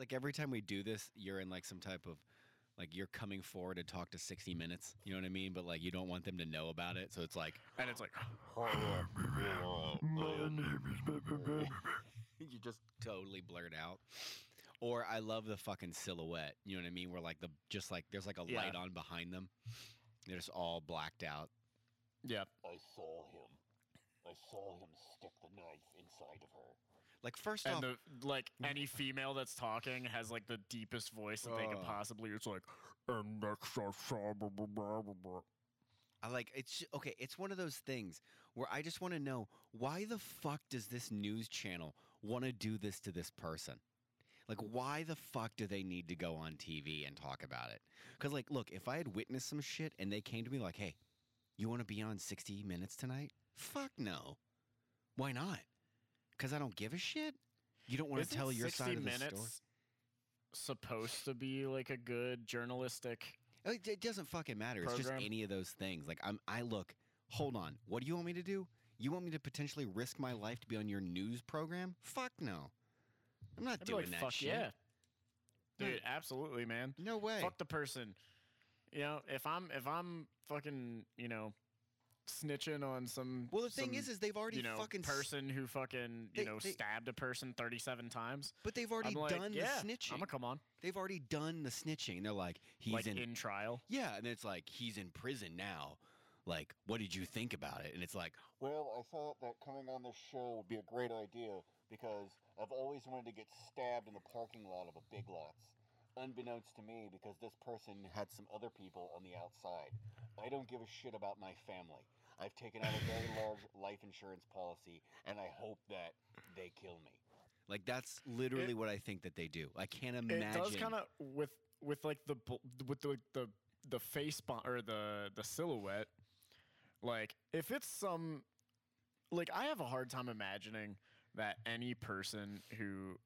like every time we do this, you're in like some type of like you're coming forward to talk to 60 minutes. You know what I mean? But like you don't want them to know about it. So it's like And it's like, you just totally blurt out. Or I love the fucking silhouette. You know what I mean? Where like the just like there's like a Yeah. light on behind them. They're just all blacked out. yeah. I saw him. I saw him stick the knife inside of her. Like first And off, the like any female that's talking has like the deepest voice that they could possibly. It's like, and next I saw blah, blah, blah, blah, blah." I like it's okay. It's one of those things where I just want to know why the fuck does this news channel want to do this to this person? Like, why the fuck do they need to go on TV and talk about it? Because, like, look, if I had witnessed some shit and they came to me like, "Hey, you want to be on 60 Minutes tonight?" Fuck no. Why not? Because I don't give a shit. You don't want to tell your 60 side of the minutes story. supposed to be like a good journalistic? Oh, it, it doesn't fucking matter. It's just any of those things. Like I'm, I look. Hold on. What do you want me to do? You want me to potentially risk my life to be on your news program? Fuck no. I'm not I'd doing like, that fuck shit. yeah, dude, absolutely, man. No way. Fuck the person. You know, if I'm if I'm fucking you know snitching on some Well, the thing some, is, is they've already you know fucking person who fucking you They- know they- stabbed a person 37 times. But they've already I'm like, done yeah, the snitching. I'm gonna come on. They've already done the snitching. They're like, he's like in, in, trial. Yeah, and it's like he's in prison now. Like, what did you think about it? And it's like, Well, I thought that coming on this show would be a great idea because I've always wanted to get stabbed in the parking lot of a Big Lots. Unbeknownst to me, because this person had some other people on the outside. I don't give a shit about my family. I've taken out a very large life insurance policy, and I hope that they kill me. like that's literally It- what I think that they do. I can't imagine. It imagine. does kind of with with like the with the the the face bon- or the the silhouette. Like if it's some like I have a hard time imagining that any person who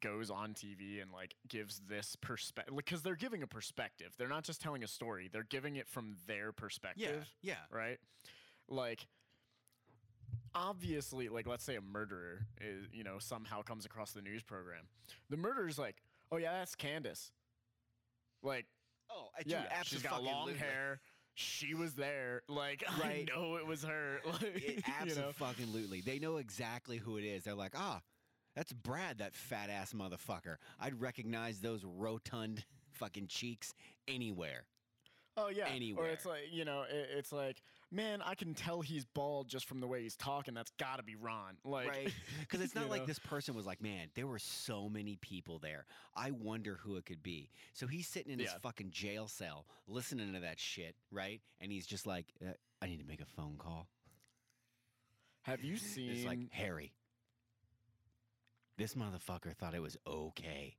goes on TV and like gives this perspective because they're giving a perspective. They're not just telling a story. They're giving it from their perspective. Yeah. yeah. Right? Like obviously like let's say a murderer is you know somehow comes across the news program. The murderer's like, "Oh yeah, that's Candace." Like oh, I- yeah, she's got long absolutely. hair. She was there. Like Right. I know it was her. Like It, you know? absolutely. They know exactly who it is. They're like, ah, that's Brad, that fat ass motherfucker. I'd recognize those rotund fucking cheeks anywhere. Oh yeah. anywhere. Or it's like you know, it, it's like, man, I can tell he's bald just from the way he's talking. That's got to be Ron. Like, Right? Because it's not like know? this person was like, man, there were so many people there. I wonder who it could be. So he's sitting in his fucking jail cell listening to that shit, right? And he's just like, uh, I need to make a phone call. Have you seen? It's like, Harry, this motherfucker thought it was okay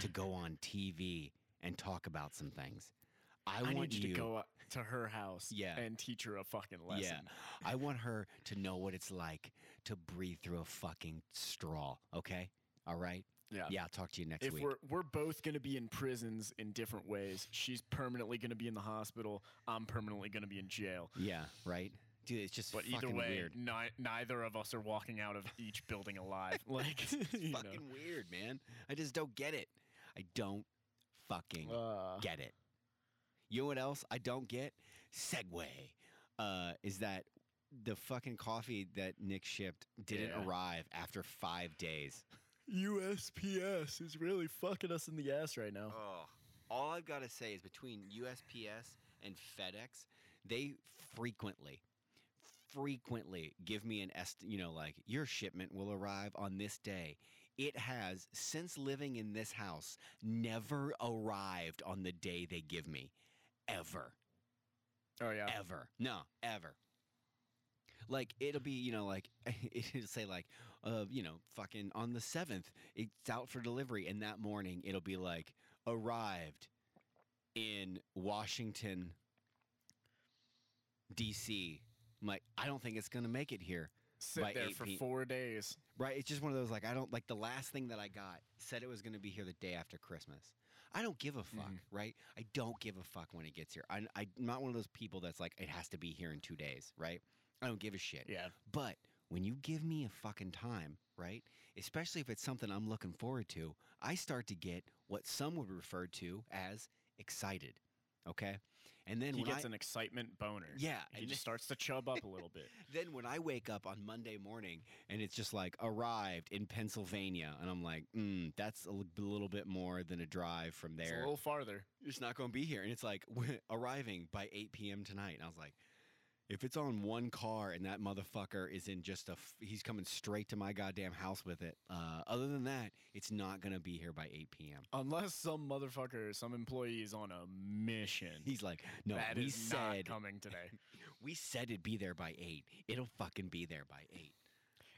to go on TV and talk about some things. I, I want need you to go up to her house, Yeah. and teach her a fucking lesson. Yeah. I want her to know what it's like to breathe through a fucking straw, okay? All right? Yeah. Yeah, I'll talk to you next If week. we're we're both gonna be in prisons in different ways, she's permanently gonna be in the hospital. I'm permanently gonna be in jail. Yeah, right? Dude, it's just But fucking either way, weird. ni- neither of us are walking out of each building alive. Like, know. fucking weird, man. I just don't get it. I don't fucking Uh. get it. You know what else I don't get? Segue. Uh, is that the fucking coffee that Nick shipped didn't Yeah. arrive after five days. USPS is really fucking us in the ass right now. Oh, all I've got to say is between USPS and FedEx, they frequently, frequently give me an est. You know, like your shipment will arrive on this day. It has since living in this house never arrived on the day they give me, ever, Oh yeah. ever, no, ever. Like it'll be, you know, like it'll say like, uh, you know, fucking on the seventh, it's out for delivery, and that morning it'll be like arrived in Washington, D.C. I'm like, I don't think it's gonna make it here. Sit there for p- four days. Right? It's just one of those like I don't like the last thing that I got said it was going to be here the day after Christmas. I don't give a fuck, Mm-hmm. right? I don't give a fuck when it gets here. I, I'm not one of those people that's like it has to be here in two days, right? I don't give a shit. Yeah. But when you give me a fucking time, right? Especially if it's something I'm looking forward to, I start to get what some would refer to as excited. Okay? And then he gets I, an excitement boner. yeah, He and just starts to chub up a little bit. then when I wake up on Monday morning and it's just like arrived in Pennsylvania, and I'm like, mm, that's a little bit more than a drive from It's a little farther. It's not going to be here, and it's like arriving by 8 p.m. tonight. And I was like, if it's on one car and that motherfucker is in just a, f- he's coming straight to my goddamn house with it. Uh, other than that, it's not going to be here by 8 p.m. Unless some motherfucker, some employee is on a mission. He's like, no, That we is not coming today. we said it'd be there by eight. It'll fucking be there by eight.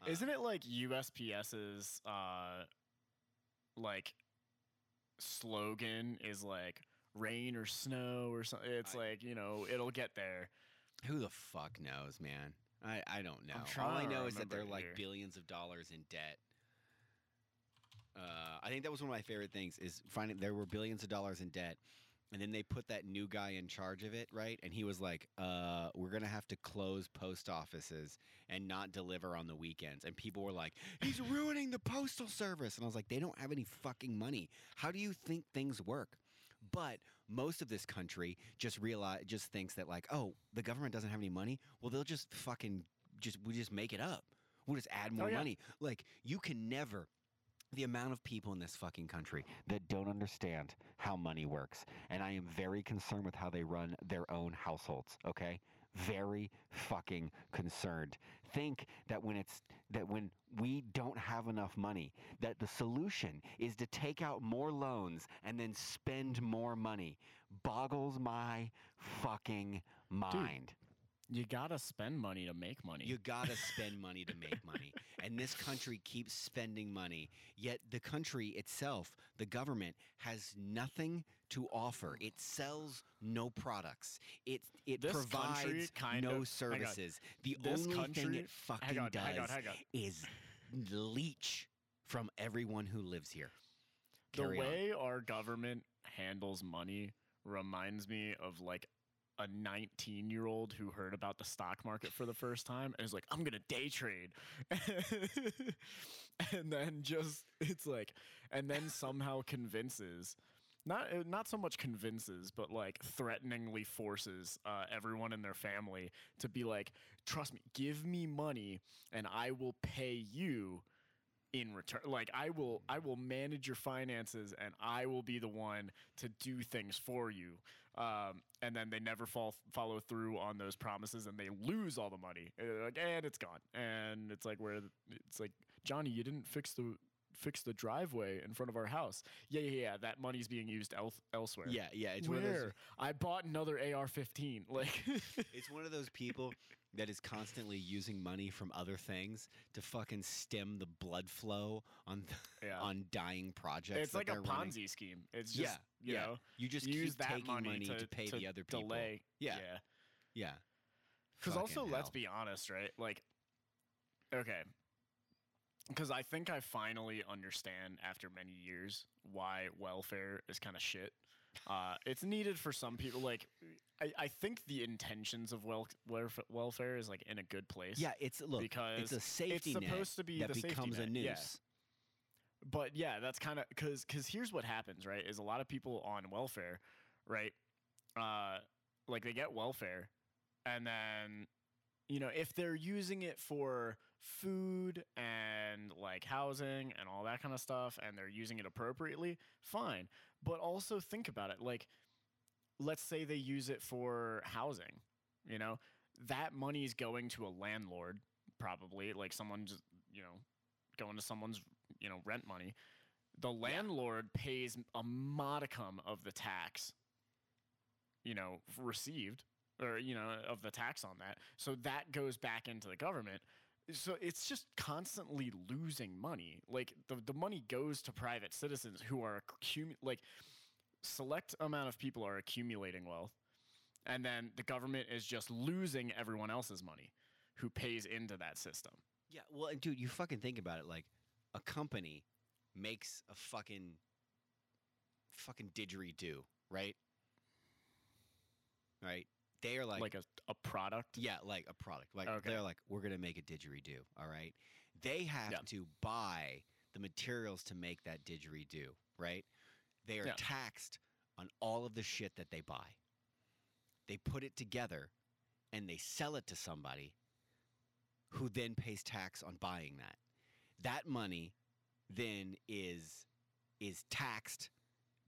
Uh, Isn't it like USPS's uh like slogan is like rain or snow or something? It's I- like, you know, it'll get there. Who the fuck knows, man? I, I don't know. All I know is that they're like here. billions of dollars in debt. Uh, I think that was one of my favorite things is finding there were billions of dollars in debt, and then they put that new guy in charge of it, right? And he was like, uh, "We're gonna have to close post offices and not deliver on the weekends." And people were like, "He's ruining the postal service," and I was like, "They don't have any fucking money. How do you think things work?" But most of this country just realize just thinks that like, oh, the government doesn't have any money. Well, they'll just fucking just we just make it up. We'll just add more oh, yeah. money. Like you can never the amount of people in this fucking country that don't understand how money works. And I am very concerned with how they run their own households, okay? Very fucking concerned. Think that when it's that when we don't have enough money, that the solution is to take out more loans and then spend more money. Boggles my fucking mind. Dude. You gotta spend money to make money. You gotta spend money to make money. And this country keeps spending money. Yet the country itself, the government, has nothing to offer. Oh. It sells no products. It it This provides kind no of- services. The This only thing it fucking hang on, does hang on, hang on. is leech from everyone who lives here. the Carry on. way our government handles money reminds me of like a 19 year old who heard about the stock market for the first time and is like, I'm going to day trade. and then just, it's like, and then somehow convinces. Not, uh, not so much convinces, but like threateningly forces uh, everyone in their family to be like, trust me, give me money and I will pay you in return like i will i will manage your finances and i will be the one to do things for you. Um, and then they never fall follow through on those promises and they lose all the money. Uh, like, and it's gone. And it's like where it's like johnny you didn't fix the fix the driveway in front of our house yeah yeah yeah that money's being used el- elsewhere Yeah, yeah. It's where one of those i bought another ar-15 like It's one of those people that is constantly using money from other things to fucking stem the blood flow on Yeah. on dying projects. it's like a they're running. ponzi scheme it's just Yeah, you yeah. know You just use keep that taking money, money to, to pay the other people. delay Yeah. yeah Yeah. Because also, Fucking let's be honest, right? Like, okay. Because I think I finally understand after many years why welfare is kind of shit. Uh, it's needed for some people. Like, I, I think the intentions of wel- welf- welfare is like in a good place. Yeah, it's look, because it's a safety net supposed to be that the safety becomes a noose. yeah. But yeah, that's kind of because because here's what happens, right? Is a lot of people on welfare, right? Uh, like they get welfare, and then you know if they're using it for food and like housing and all that kind of stuff, and they're using it appropriately, fine. But also think about it, like let's say they use it for housing, you know, that money's going to a landlord probably, like someone just you know going to someone's you know rent money. The landlord pays a modicum of the tax you know received or you know of the tax on that. So that goes back into the government so it's just constantly losing money like the, the money goes to private citizens who are accumu- like select amount of people are accumulating wealth and then the government is just losing everyone else's money who pays into that system Yeah, well, and dude, you fucking think about it. Like, a company makes a fucking, fucking didgeridoo, right? Right. They're like, Like, a, a product. yeah, like a product. Like Okay. they're like, we're gonna make a didgeridoo. All right. They have Yeah. to buy the materials to make that didgeridoo. Right. They are Yeah. taxed on all of the shit that they buy. They put it together, and they sell it to somebody, who then pays tax on buying that. That money then is is taxed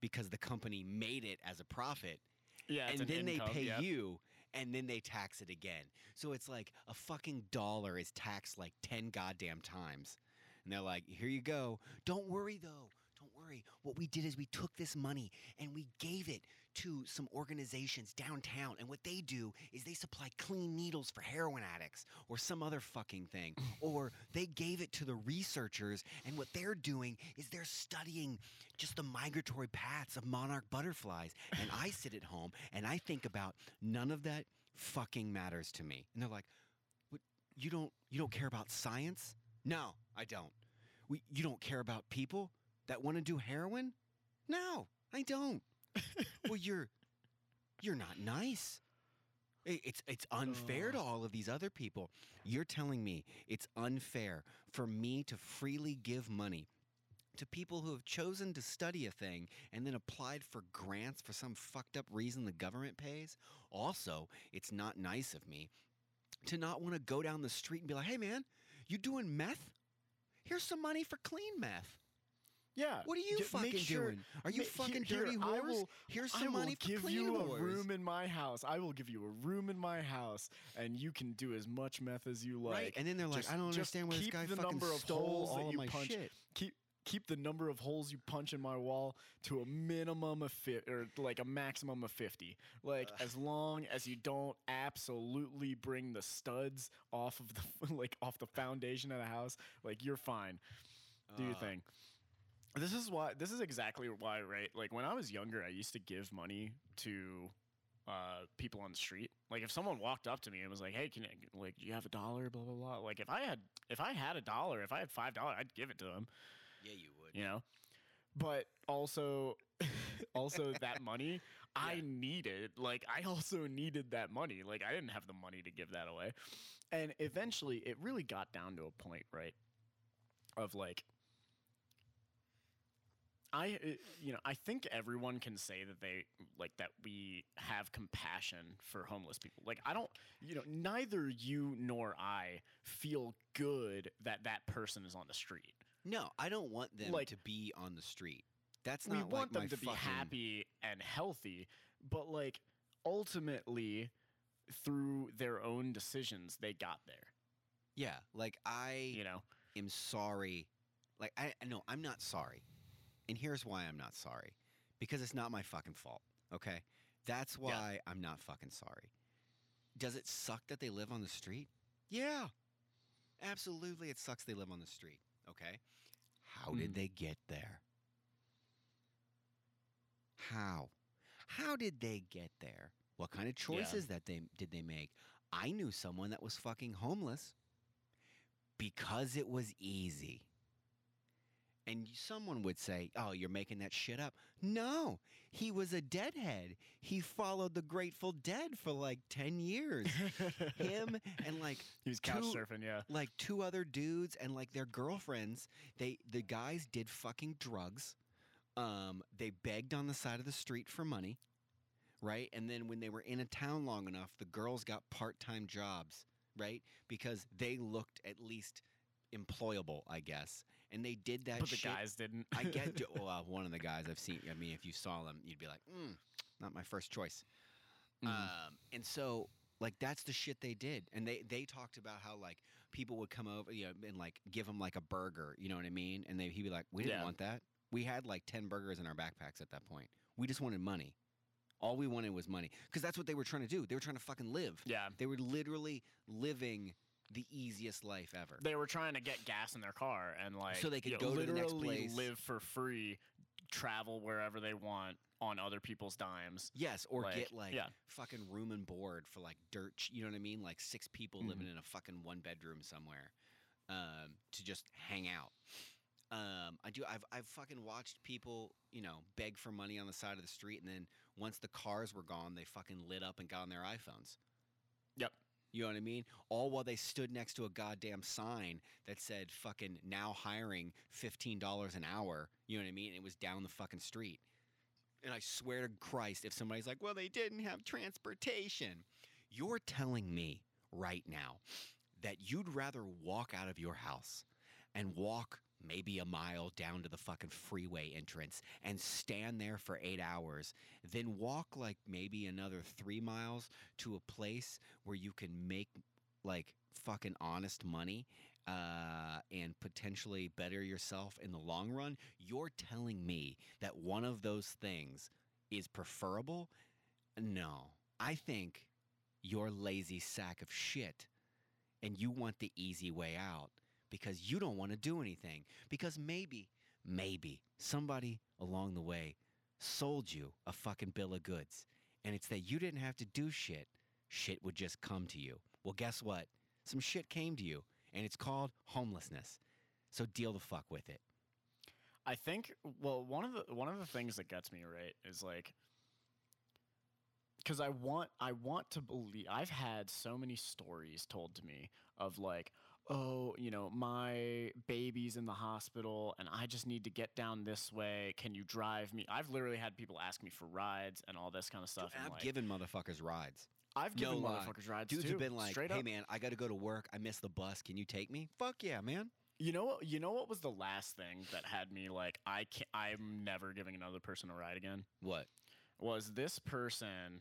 because the company made it as a profit Yeah. and an then income, they pay yeah. you and then they tax it again. So it's like a fucking dollar is taxed like 10 goddamn times. And they're like, "Here you go. Don't worry though. Don't worry. What we did is we took this money and we gave it to some organizations downtown and what they do is they supply clean needles for heroin addicts or some other fucking thing or they gave it to the researchers and what they're doing is they're studying just the migratory paths of monarch butterflies and I sit at home and I think about none of that fucking matters to me. And they're like what, you don't you don't care about science? No I don't. We, you don't care about people that want to do heroin? No I don't well you're you're not nice. It's it's unfair to all of these other people. You're telling me it's unfair for me to freely give money to people who have chosen to study a thing and then applied for grants for some fucked up reason the government pays? Also it's not nice of me to not want to go down the street and be like hey man you doing meth? Here's some money for clean meth Yeah. what are you J- fucking sure- doing? Are you ma- fucking here- dirty here, whores will- here's I some will money for give you whores a room in my house. I will give you a room in my house, and you can do as much meth as you like. right and then they're like Just- i don't understand where this guy the fucking number of stole all of my punch. shit. Keep keep the number of holes you punch in my wall to a minimum of fi- or like a maximum of 50 like Ugh. as long as you don't absolutely bring the studs off of the like off the foundation of the house like you're fine. Do your Uh, thing this is why this is exactly why right like when i was younger i used to give money to uh, people on the street. Like if someone walked up to me and was like hey can I, like do you have a dollar? blah blah blah. Like if i had if i had a dollar if i had five dollars i'd give it to them. Yeah you would. You know? But also also that money i needed like i also needed that money. Like i didn't have the money to give that away. And eventually it really got down to a point right of like I, uh, you know, I think everyone can say that they like that we have compassion for homeless people. Like, I don't, you know, neither you nor I feel good that that person is on the street. No, I don't want them Like- to be on the street. That's not. we want like my them to be happy and healthy, but like ultimately, through their own decisions, they got there. Yeah, like I You know, am sorry. Like I no, I'm not sorry. And here's why I'm not sorry. Because it's not my fucking fault. Okay? That's why I'm not fucking sorry. Does it suck that they live on the street? Yeah. Absolutely it sucks they live on the street. Okay? How did Mhm. they get there? How? How did they get there? What kind of choices that they did they make? I knew someone that was fucking homeless because it was easy. And someone would say, "Oh, you're making that shit up." No, he was a deadhead. He followed the Grateful Dead for like 10 years. Him and like he was couch Two- surfing. Yeah, like two other dudes and like their girlfriends they the guys did fucking drugs um they begged on the side of the street for money right and then when they were in a town long enough the girls got part-time jobs right because they looked at least employable i guess and they did that but the guys didn't. I get ju- well, one of the guys I've seen. I mean, if you saw them, you'd be like, mm, "Not my first choice." Mhm. Um, and so, like, that's the shit they did. And they they talked about how like people would come over, you know, and like give them like a burger. You know what I mean? And they he'd be like, "We didn't Yeah. want that. We had like ten burgers in our backpacks at that point. We just wanted money. All we wanted was money because that's what they were trying to do. They were trying to fucking live. yeah, They were literally living the easiest life ever. they were trying to get gas in their car and like So they could you know, go to the next literally place. live for free, travel wherever they want on other people's dimes. Yes, or Like, get like yeah. fucking room and board for like dirt. You know what I mean? Like six people Mhm. living in a fucking one bedroom somewhere um, to just hang out. Um, I do. I've I've fucking watched people, you know, beg for money on the side of the street, and then once the cars were gone, they fucking lit up and got on their iPhones. You know what I mean? All while they stood next to a goddamn sign that said fucking now hiring $15 an hour. You know what I mean? It was down the fucking street. And I swear to Christ, if somebody's like, well, they didn't have transportation, you're telling me right now that you'd rather walk out of your house and walk maybe a mile down to the fucking freeway entrance and stand there for eight hours then walk like maybe another three miles to a place where you can make like fucking honest money uh, and potentially better yourself in the long run, you're telling me that one of those things is preferable? No. I think you're lazy sack of shit and you want the easy way out because you don't want to do anything. Because maybe, maybe somebody along the way sold you a fucking bill of goods and it's that you didn't have to do shit. Shit would just come to you. Well, guess what? Some shit came to you and it's called homelessness. So deal the fuck with it. I think well one of the one of the things that gets me right is like cuz I want I want to believe I've had so many stories told to me of like oh, you know, my baby's in the hospital and I just need to get down this way. Can you drive me? I've literally had people ask me for rides and all this kind of stuff. and, I've like, given motherfuckers rides. I've no given lie. motherfuckers rides Dudes too. have been like, straight "Hey up. man, I got to go to work. I missed the bus. Can you take me?" Fuck yeah, man. You know what? You know what was the last thing that had me like I can't, I'm never giving another person a ride again. What? Was this person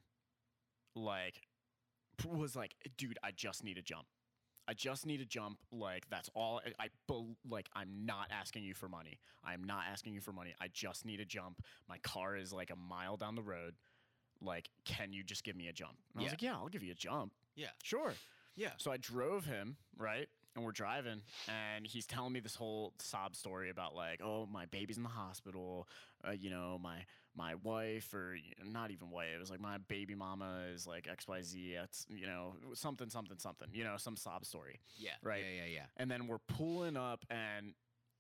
like was like, dude, I just need a jump. I just need a jump. Like that's all. I, I like. I'm not asking you for money. I'm not asking you for money. I just need a jump. My car is like a mile down the road. Like, can you just give me a jump? And I was Yeah. like, yeah, I'll give you a jump. Yeah. Sure. Yeah. So I drove him, right? And we're driving, and he's telling me this whole sob story about like, oh, my baby's in the hospital. Uh, you know, my my wife, or not even wife. It was like my baby mama is like X Y Z. It's you know something something something. You know, some sob story. Yeah. Right. Yeah, yeah, yeah. And then we're pulling up, and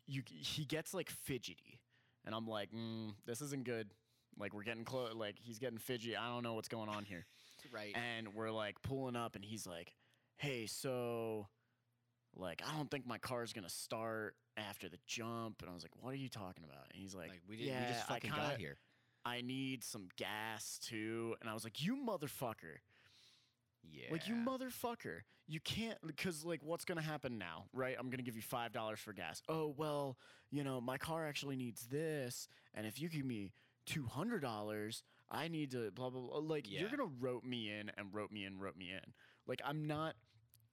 you he gets like fidgety, and I'm like, mm, this isn't good. Like we're getting close. Like he's getting fidgety. I don't know what's going on here Right. and we're like pulling up and he's like hey so like i don't think my car's gonna start after the jump. And i was like what are you talking about? And he's like, Like, we didn't yeah, we just I fucking kinda- got here. i need some gas too. And i was like you motherfucker. Yeah. like you motherfucker. You can't because like what's gonna happen now right? I'm gonna give you five dollars for gas. Oh well you know my car actually needs this and if you give me two hundred dollars i need to blah blah blah. Like you're gonna rope me in and rope me in rope me in. Like i'm not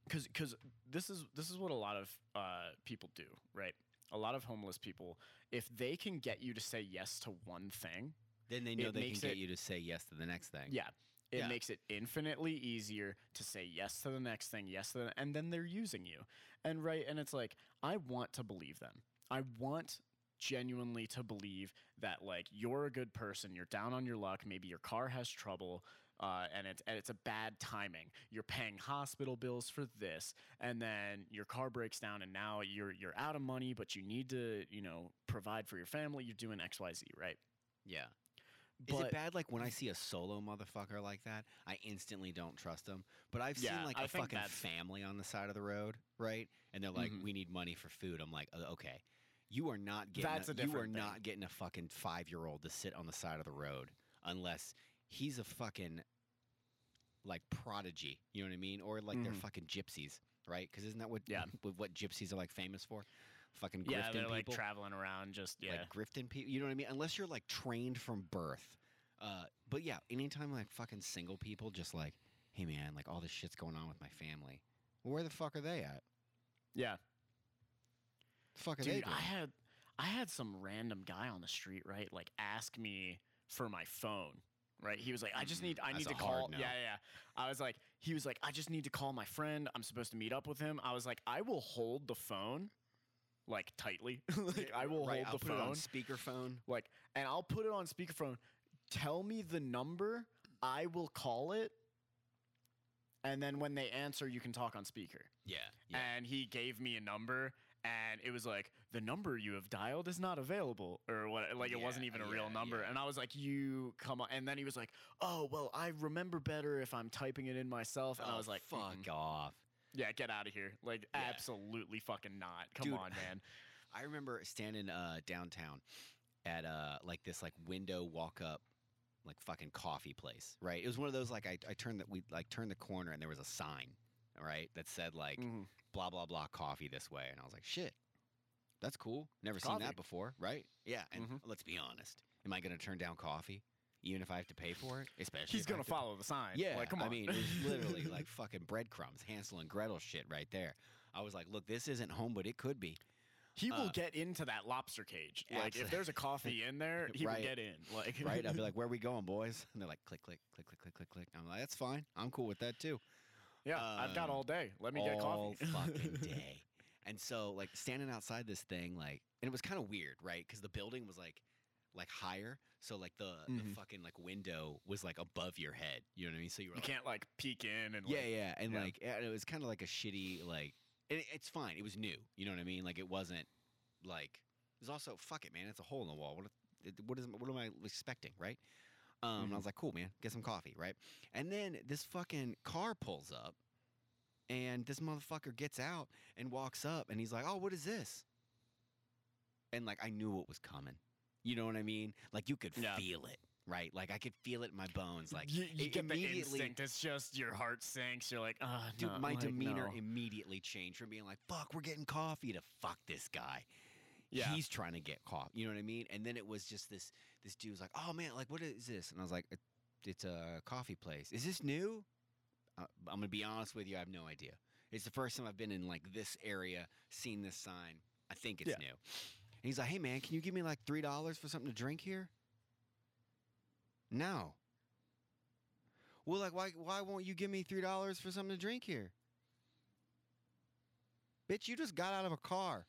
because because this is this is what a lot of uh, people do right a lot of homeless people if they can get you to say yes to one thing then they know they can get it- you to say yes to the next thing. yeah. It Yeah. makes it infinitely easier to say yes to the next thing, yes to the, and then they're using you. And right, and it's like I want to believe them. I want genuinely to believe that like you're a good person, you're down on your luck, maybe your car has trouble, uh, and it's and it's a bad timing. You're paying hospital bills for this, and then your car breaks down, and now you're you're out of money, but you need to you know provide for your family. You're doing X Y Z, right? Yeah. Is it bad like when I see a solo motherfucker like that, I instantly don't trust them. But I've Yeah, seen like I a fucking family on the side of the road, right? And they're like, Mhm. "We need money for food." I'm like, "Uh, "Okay, you are not getting That's a you are thing. not getting a fucking five year old to sit on the side of the road unless he's a fucking like prodigy. You know what I mean? Or like they're Mhm. fucking gypsies, right? Because isn't that what Yeah. what, what gypsies are like famous for? Fucking grifting Yeah, they're like traveling around, just yeah. like grifting people. You know what I mean? Unless you're like trained from birth. Uh, but yeah, anytime like fucking single people just like, hey man, like all this shit's going on with my family. Well, where the fuck are they at? yeah. The fuck are they Dude, doing? I had I had some random guy on the street, right? Like ask me for my phone. Right? He was like, I just Mm, need I that's need a to hard call no. Yeah, yeah. I was like, he was like, I just need to call my friend. I'm supposed to meet up with him. I was like, I will hold the phone like tightly. like I will right, hold I'll the put it on phone. speakerphone. Like and I'll put it on speakerphone. Tell me the number, I will call it. And then when they answer, you can talk on speaker. Yeah, yeah. And he gave me a number and it was like the number you have dialed is not available or what like it wasn't even a real number yeah. and i was like you come on and then he was like oh well i remember better if i'm typing it in myself and i Oh, was like fuck "Mm-mm. off. yeah get out of here like Yeah. absolutely fucking not come Dude. on man I remember standing uh, downtown at uh, like this like window walk up like fucking coffee place, right? It was one of those like I, I turned that we like turned the corner and there was a sign, right, that said like Mhm. Blah blah blah coffee this way, and I was like, shit, that's cool. Never seen that before, right? Yeah, and Mhm. let's be honest, am I gonna turn down coffee even if I have to pay for it? Especially he's gonna to- follow the sign Yeah, like come on I mean, it was literally like fucking breadcrumbs, Hansel and Gretel shit right there. I was like, look, this isn't home, but it could be. he will uh, get into that lobster cage like if there's a coffee in there he Right. will get in like right? I'd be like, "Where are we going, boys?" And they're like, "Click, click, click, click, click, click, click." I'm like, "That's fine. I'm cool with that too." Yeah i've got um, all day let me get coffee All fucking day. And so, like, standing outside this thing, like, and it was kind of weird, right? Because the building was like, like higher, so like the the Mhm. fucking like window was like above your head. You know what I mean? So you were you like, can't like peek in and yeah, like, yeah, and yeah. like it was kind of like a shitty like. It, it's fine. It was new. You know what I mean? Like it wasn't like it was also fuck it, man. It's a hole in the wall. What what is what am I expecting, right? Um, and I was like, cool, man. Get some coffee, right? And then this fucking car pulls up, and this motherfucker gets out and walks up, and he's like, oh, what is this? And like I knew what was coming. You know what I mean? Like you could Yeah. feel it, right? Like I could feel it in my bones. Like you, you it get the immediately instinct. It's just your heart sinks. You're like, ah, Dude, no, my like, demeanor no." immediately changed from being like, fuck, we're getting coffee to fuck this guy. Yeah. He's trying to get coffee. You know what I mean? And then it was just this this dude was like, oh man, like what is this? And I was like, it's a coffee place. Is this new? Uh, I'm gonna be honest with you, I have no idea. It's the first time I've been in like this area, seen this sign. I think it's Yeah. new. And he's like, hey man, can you give me like three dollars for something to drink here? No. Well, like, why why won't you give me three dollars for something to drink here? Bitch, you just got out of a car.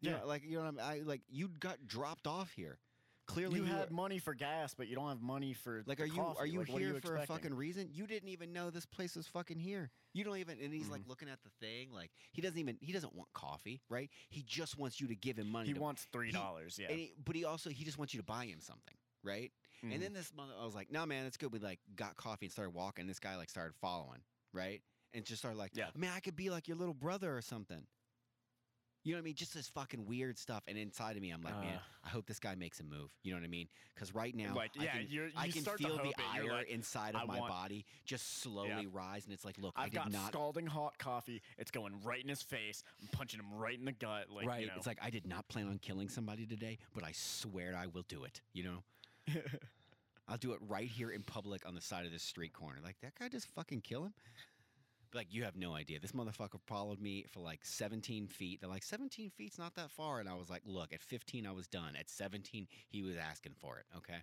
You Yeah. know, like you know what I mean? I like you got dropped off here. Clearly, you you had are- money for gas, but you don't have money for like, the are you coffee. are you Like, what here you for a fucking reason? You didn't even know this place was fucking here. You don't even. And he's like Mhm. looking at the thing, like he doesn't even. He doesn't want coffee, right? He just wants you to give him money. He to, wants three dollars. Yeah. and he, but he also he just wants you to buy him something, right? Mhm. And then this mother, I was like, no, man, it's good. We like got coffee and started walking. This guy like started following, right? And just started like, Yeah. man, I could be like your little brother or something. You know what I mean? Just this fucking weird stuff. And inside of me, I'm like, man, Uh. I hope this guy makes a move. You know what I mean? Because right now, like, I yeah, can, you're, you I can feel the it. Ire like, inside of I my want- body just slowly rise, and it's like, look, I I've got not. scalding hot coffee. It's going right in his face. I'm punching him right in the gut. Like, right? You know. It's like I did not plan on killing somebody today, but I swear I will do it. You know. I'll do it right here in public on the side of this street corner. Like that guy just fucking kill him. Like you have no idea. This motherfucker followed me for like 17 feet. They're like 17 feet's not that far, and I was like, look, at 15 I was done. At 17 he was asking for it. Okay.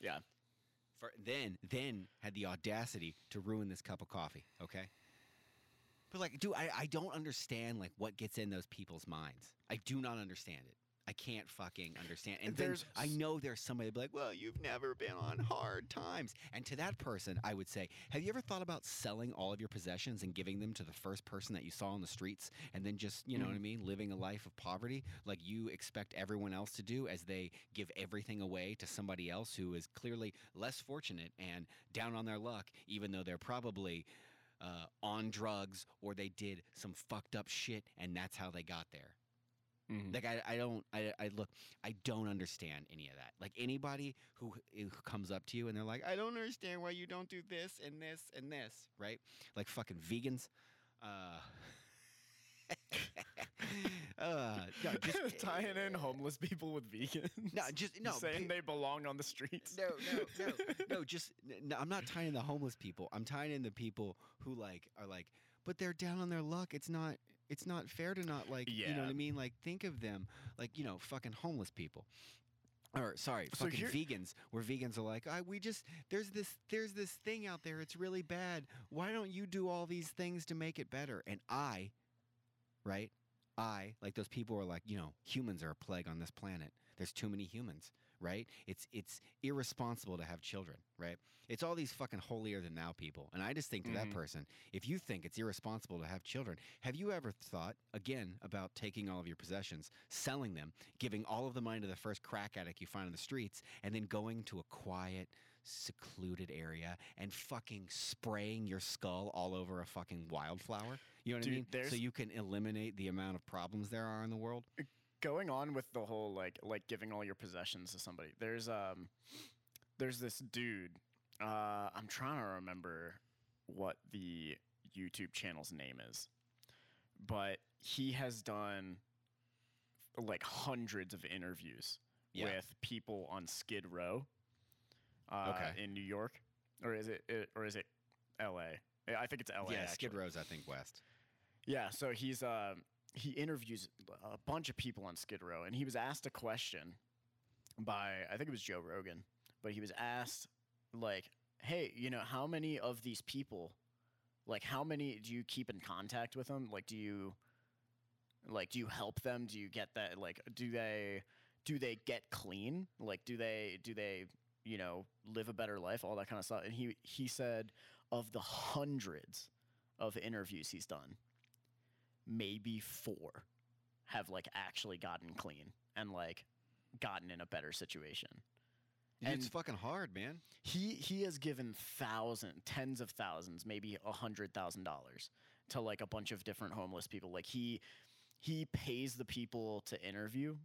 yeah. For then then had the audacity to ruin this cup of coffee. Okay. But like, dude, I, I don't understand like what gets in those people's minds. I do not understand it. I can't fucking understand. And then There's I know there's somebody be like, well, you've never been on hard times. And to that person, I would say, have you ever thought about selling all of your possessions and giving them to the first person that you saw on the streets and then just, you know what I mean, living a life of poverty like you expect everyone else to do as they give everything away to somebody else who is clearly less fortunate and down on their luck, even though they're probably uh, on drugs or they did some fucked up shit and that's how they got there. Mhm. Like I, I don't I, I look I don't understand any of that. Like anybody who who comes up to you and they're like, I don't understand why you don't do this and this and this, right? Like fucking vegans. Uh, uh no, just tying in homeless people with vegans. No, just no. saying pe- they belong on the streets. no, no, no, no. Just no, I'm not tying in the homeless people. I'm tying in the people who like are like, but they're down on their luck. It's not. It's not fair to not like. You know what I mean? Like think of them like you know fucking homeless people. Or sorry, So fucking vegans. Where vegans are like, I, we just there's this there's this thing out there. It's really bad. Why don't you do all these things to make it better? And I, right? I like those people are like, you know, humans are a plague on this planet. There's too many humans, right? It's it's irresponsible to have children, right? It's all these fucking holier than thou people. And I just think to that Mhm. person, if you think it's irresponsible to have children, have you ever thought again about taking all of your possessions, selling them, giving all of the money to the first crack addict you find on the streets, and then going to a quiet, secluded area and fucking spraying your skull all over a fucking wildflower? You know what Dude, I mean? So you can eliminate the amount of problems there are in the world. Going on with the whole like like giving all your possessions to somebody there's um there's this dude uh i'm trying to remember what the youtube channel's name is but he has done like hundreds of interviews Yeah. with people on skid row uh, Okay. in new york or is it, or is it la i think it's la yeah, Skid actually. Row's I think west. Yeah, so he's uh, he interviews a bunch of people on Skid Row, and he was asked a question by I think it was Joe Rogan, but he was asked like, "Hey, you know, how many of these people, like, how many do you keep in contact with them? Like, do you, like, do you help them? Do you get that? Like, do they, do they get clean? Like, do they, do they, you know, live a better life? All that kind of stuff." And he he said, of the hundreds of interviews he's done, maybe four have like actually gotten clean and like gotten in a better situation. Dude, it's fucking hard, man. He he has given thousand, tens of thousands, maybe a hundred thousand dollars to like a bunch of different homeless people. Like he he pays the people to interview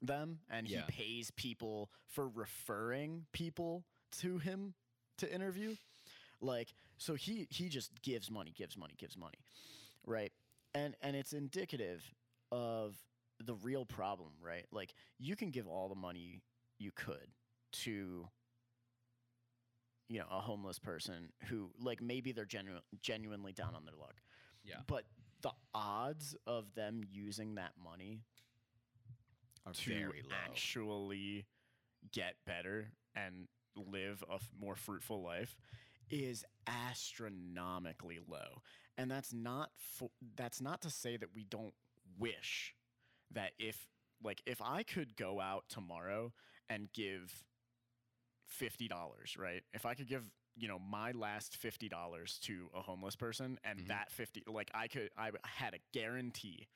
them and Yeah. he pays people for referring people to him to interview. Like so he he just gives money, gives money, gives money. Right? And and it's indicative of the real problem, right? Like you can give all the money you could to you know a homeless person who like maybe they're genu- genuinely down on their luck Yeah. but the odds of them using that money Are to very low. actually get better and live a f- more fruitful life is astronomically low and that's not fo- that's not to say that we don't wish that if like if i could go out tomorrow and give $50 right if i could give you know my last $50 to a homeless person and Mhm. that 50 like i could i had a guarantee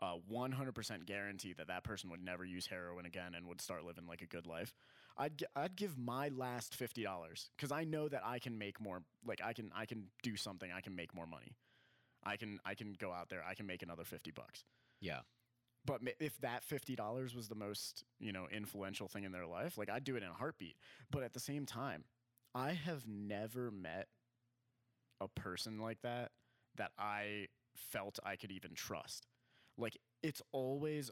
a 100% guarantee that that person would never use heroin again and would start living like a good life i'd i'd give my last $50 cuz i know that i can make more like i can i can do something i can make more money i can i can go out there i can make another 50 bucks Yeah. but if that fifty dollars was the most you know influential thing in their life, like I'd do it in a heartbeat. But at the same time, I have never met a person like that that I felt I could even trust. Like it's always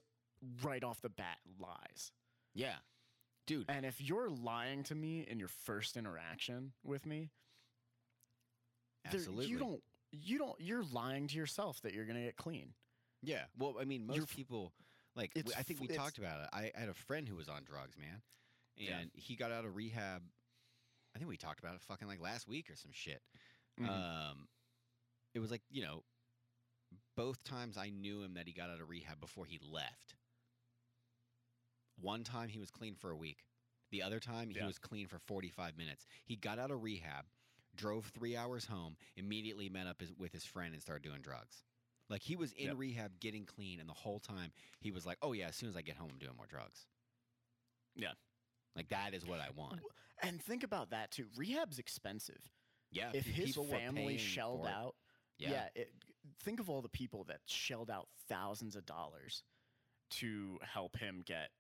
right off the bat lies. Yeah. Dude, And if you're lying to me in your first interaction with me, absolutely. you don't you don't you're lying to yourself that you're gonna get clean. Yeah. Well, I mean, most You're people, like, I think we talked about it. I, I had a friend who was on drugs, man. And Yeah. he got out of rehab. I think we talked about it fucking like last week or some shit. Mhm. Um, it was like, you know, both times I knew him that he got out of rehab before he left. One time he was clean for a week. The other time he Yeah. was clean for 45 minutes. He got out of rehab, drove three hours home, immediately met up his, with his friend and started doing drugs. Like he was in Yep. rehab getting clean, and the whole time he was like, "Oh yeah, as soon as I get home, I'm doing more drugs." Yeah. like that is what I want. And think about that too. Rehab's expensive. Yeah, if his family shelled for it. out, yeah, it, think of all the people that shelled out thousands of dollars to help him get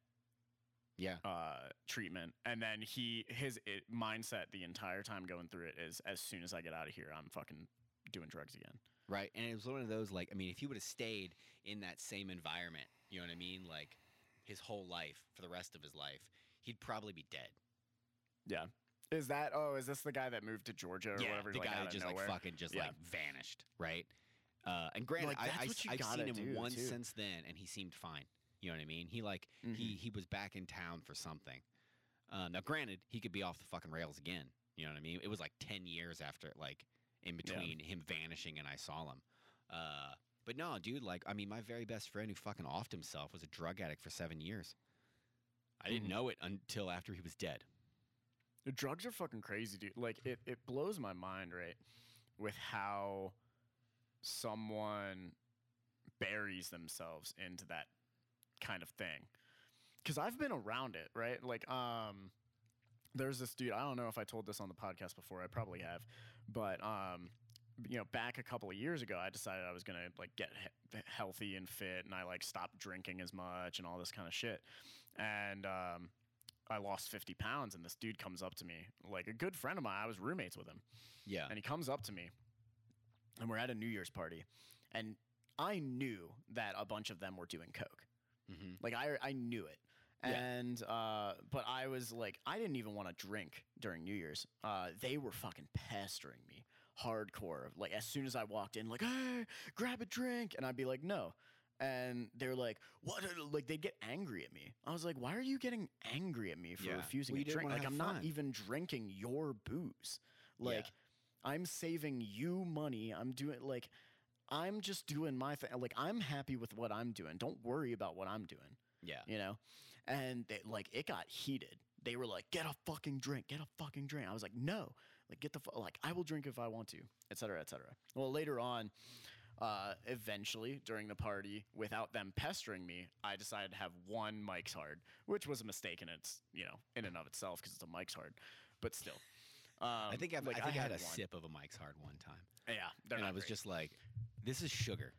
yeah, uh, treatment, and then he his it, mindset the entire time going through it is as soon as I get out of here, I'm fucking doing drugs again. Right. And it was one of those like I mean, if he would have stayed in that same environment, you know what I mean? Like his whole life for the rest of his life, he'd probably be dead. Yeah. Is that oh? Is this the guy that moved to Georgia or whatever? The like, guy that just nowhere? like fucking just Yeah. like vanished, right? Uh, and granted, Like, I, I, have seen him once since then, and he seemed fine. You know what I mean? He like Mm-hmm. he he was back in town for something. Uh, now, granted, he could be off the fucking rails again. You know what I mean? It was like ten years after, like in Yeah. between him vanishing and I saw him. Uh, but no, dude, like I mean, my very best friend who fucking offed himself was a drug addict for seven years. I didn't Mhm. know it until after he was dead. The drugs are fucking crazy, dude. Like it, it blows my mind, right? With how someone buries themselves into that kind of thing. Cause I've been around it, right? Like, um, there's this dude. I don't know if I told this on the podcast before. I probably have, but um, you know, back a couple of years ago, I decided I was gonna like get he- healthy and fit, and I like stopped drinking as much and all this kind of shit. And um, I lost 50 pounds, and this dude comes up to me, like a good friend of mine. I was roommates with him, Yeah. and he comes up to me, and we're at a New Year's party, and I knew that a bunch of them were doing coke. Hmm Like I, I knew it. Yeah. And uh, but I was like, I didn't even want to drink during New Year's. Uh, they were fucking pestering me hardcore. Like as soon as I walked in, like, hey, grab a drink, and I'd be like, no. And they're like, what? Like they'd get angry at me. I was like, why are you getting angry at me for Yeah. refusing Well, you drink? Like I'm not even drinking your booze. Like I'm saving you money. I'm doing like I'm just doing my thing. Like I'm happy with what I'm doing. Don't worry about what I'm doing Yeah. you know and they, like it got heated they were like get a fucking drink get a fucking drink i was like no like get the fu- like i will drink if i want to et cetera et cetera well later on uh, eventually during the party without them pestering me i decided to have one mike's hard which was a mistake in its you know in and of itself because it's a mike's hard but still I think I've, like, I think I, had, a one. sip of a Mike's Hard one time, yeah they're and not I was great. just like, "This is sugar."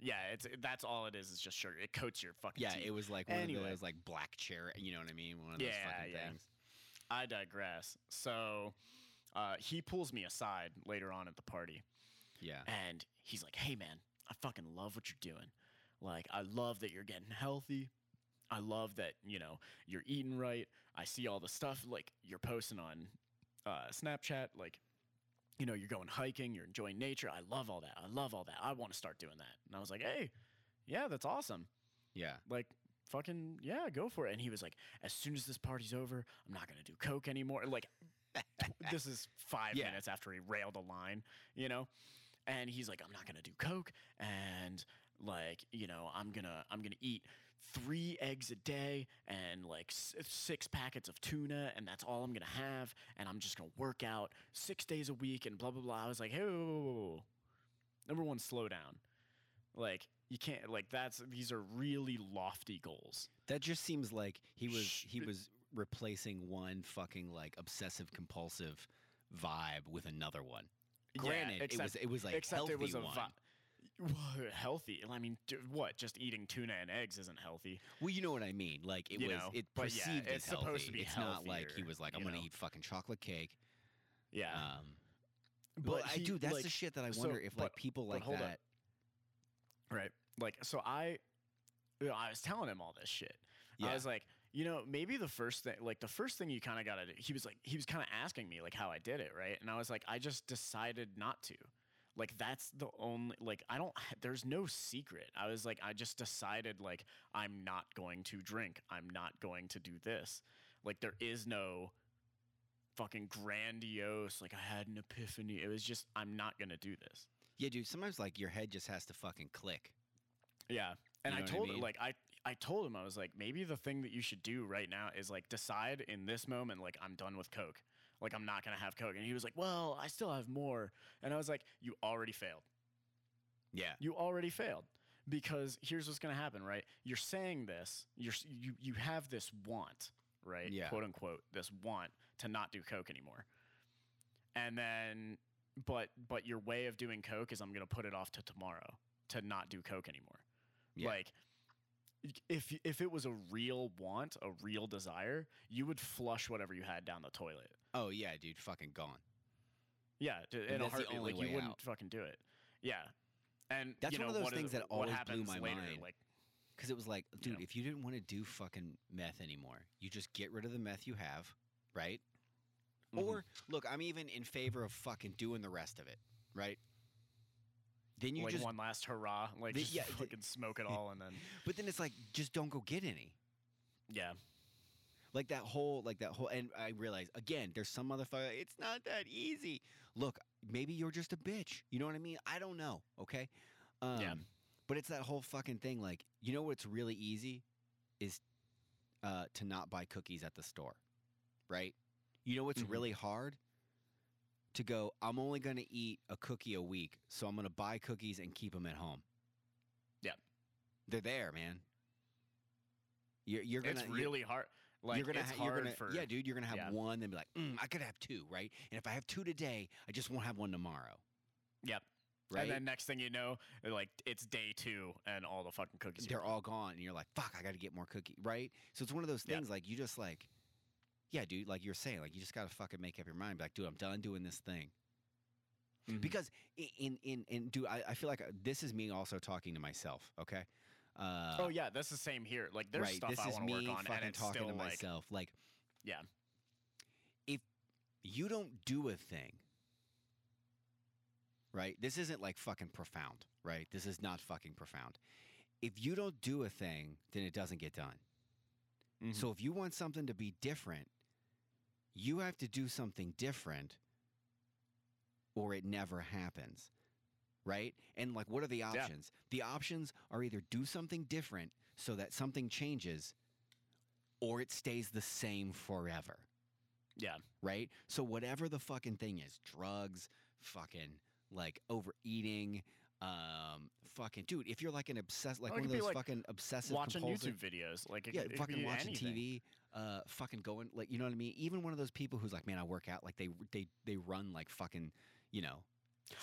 yeah it's that's all it is It's just sugar it coats your fucking Yeah, teeth. it was like one Anyway. of those like black cherry. You know what I mean? One of those Yeah, fucking yeah. things. I digress. So uh, he pulls me aside later on at the party Yeah. and he's like, hey, man, I fucking love what you're doing. Like, I love that you're getting healthy. I love that, you know, you're eating right. I see all the stuff like you're posting on uh, Snapchat. Like, you know, you're going hiking, you're enjoying nature. I love all that. I love all that. I want to start doing that. And I was like, hey, yeah, that's awesome Yeah. like fucking yeah go for it and he was like as soon as this party's over i'm not gonna do coke anymore like this is five Yeah. minutes after he railed a line you know and he's like i'm not gonna do coke and like you know i'm gonna i'm gonna eat three eggs a day and like six packets of tuna and that's all i'm gonna have and i'm just gonna work out six days a week and blah blah blah. I was like hey whoa, whoa, whoa, number one slow down. Like you can't like that's these are really lofty goals. That just seems like he was Sh- he was replacing one fucking like obsessive compulsive vibe with another one. Granted, it was it was like except healthy it was a one. vi- Well, healthy. I mean, what? Just eating tuna and eggs isn't healthy. Well, you know what I mean. Like it You was know, it but yeah, perceived it's as healthy. to be it's not like he was like, I'm gonna eat fucking chocolate cake. Yeah, Um, but I he, do. That's the shit that I so- wonder if like but- people like hold up. that. right. Like, so I, I was telling him all this shit. Yeah. I was like, you know, maybe the first thing, like the first thing you kind of got to do. He was like, he was kind of asking me like how I did it, right? And I was like, I just decided not to. Like that's the only like I don't there's no secret. I was like I just decided like I'm not going to drink. I'm not going to do this. Like there is no fucking grandiose like I had an epiphany. It was just I'm not going to do this. Yeah, dude. Sometimes like your head just has to fucking click. Yeah. And You I know I told mean? like I I told him I was like maybe the thing that you should do right now is like decide in this moment like I'm done with coke. Like I'm not going to have coke. And he was like, "Well, I still have more." And I was like, "You already failed. Yeah. You already failed." Because here's what's going to happen, right? You're saying this, you're you you have this want, right? Yeah. Quote unquote, this want to not do coke anymore. And then but but your way of doing coke is I'm going to put it off to tomorrow to not do coke anymore. Yeah. Like if if it was a real want, a real desire, you would flush whatever you had down the toilet. Oh yeah, dude. Fucking gone. Yeah, d- in a that's the heartbeat, only like you wouldn't out. fucking do it. Yeah, and That's you one know, of those things that always blew my later, mind. Like, Because it was like, You dude, know. if you didn't want to do fucking meth anymore, you just get rid of the meth you have, right? mhm. Or look, I'm even in favor of fucking doing the rest of it, right? Then you like just, one last hurrah, like The- just yeah, the- fucking smoke it all, and then but then it's like, just don't go get any. yeah, Like that whole, like that whole, and I realize again, there's some motherfucker. It's not that easy. Look, maybe you're just a bitch. You know what I mean? I don't know. Okay. Um, Yeah. But it's that whole fucking thing. Like, you know what's really easy is uh, to not buy cookies at the store, right? You know what's Mhm. really hard? To go, I'm only going to eat a cookie a week, so I'm going to buy cookies and keep them at home. Yeah. They're there, man. You're, you're gonna it's really hard. Like you're gonna it's ha- you're hard gonna for yeah, dude. You're gonna have yeah. one, then be like, mm, I could have two, right? And if I have two today, I just won't have one tomorrow, Yep. right? And then next thing you know, like it's day two and all the fucking cookies they're all gone, and you're like, fuck, I got to get more cookie, right? So it's one of those things like you just like, yeah, dude, like you're saying, like you just gotta fucking make up your mind, be like, dude, I'm done doing this thing. Mhm. Because in in in dude, I, I feel like uh, this is me also talking to myself. Okay. Uh, oh yeah, that's the same here. Like there's right. stuff this I want to work on, fucking and it's talking still to like myself. Like, Yeah. If you don't do a thing, right? This isn't like fucking profound, right? This is not fucking profound. If you don't do a thing, then it doesn't get done. Mhm. So if you want something to be different, you have to do something different or it never happens. Right? And like what are the options? The options are either do something different so that something changes or it stays the same forever. yeah, Right? So whatever the fucking thing is, drugs, fucking like overeating, um, fucking dude, if you're like an obsessed like one of those like, fucking obsessive watching compulsive YouTube videos, like it, yeah, it fucking watching anything. TV, uh, fucking going like you know what I mean. Even one of those people who's like, man, I work out like they they they run like fucking you know.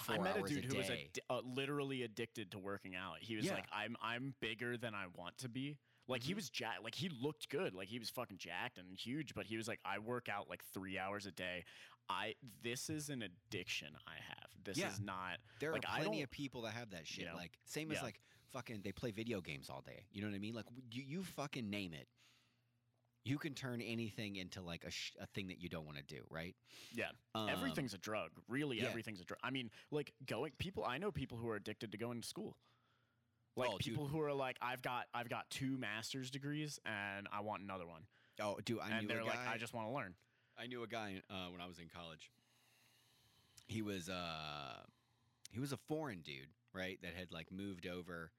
I met a dude a who was addi- uh, literally addicted to working out. He was Yeah. like, "I'm I'm bigger than I want to be." Like he Mhm. was jacked. Like he looked good. Like he was fucking jacked and huge. But he was like, "I work out like three hours a day. I this is an addiction I have. This Yeah. is not there like, are plenty of people that have that shit. know, like same as like fucking they play video games all day. You know what I mean? Like you, you fucking name it. You can turn anything into like a, sh- a thing that you don't want to do, right? yeah. Um, everything's a drug. Really, yeah. everything's a drug. I mean, like going people. I know people who are addicted to going to school. Like Oh, dude. people who are like, I've got I've got two master's degrees and I want another one. Oh, dude, I and they're like. I just want to learn. I knew a guy uh, when I was in college. He was uh, he was a foreign dude, right? That had like moved over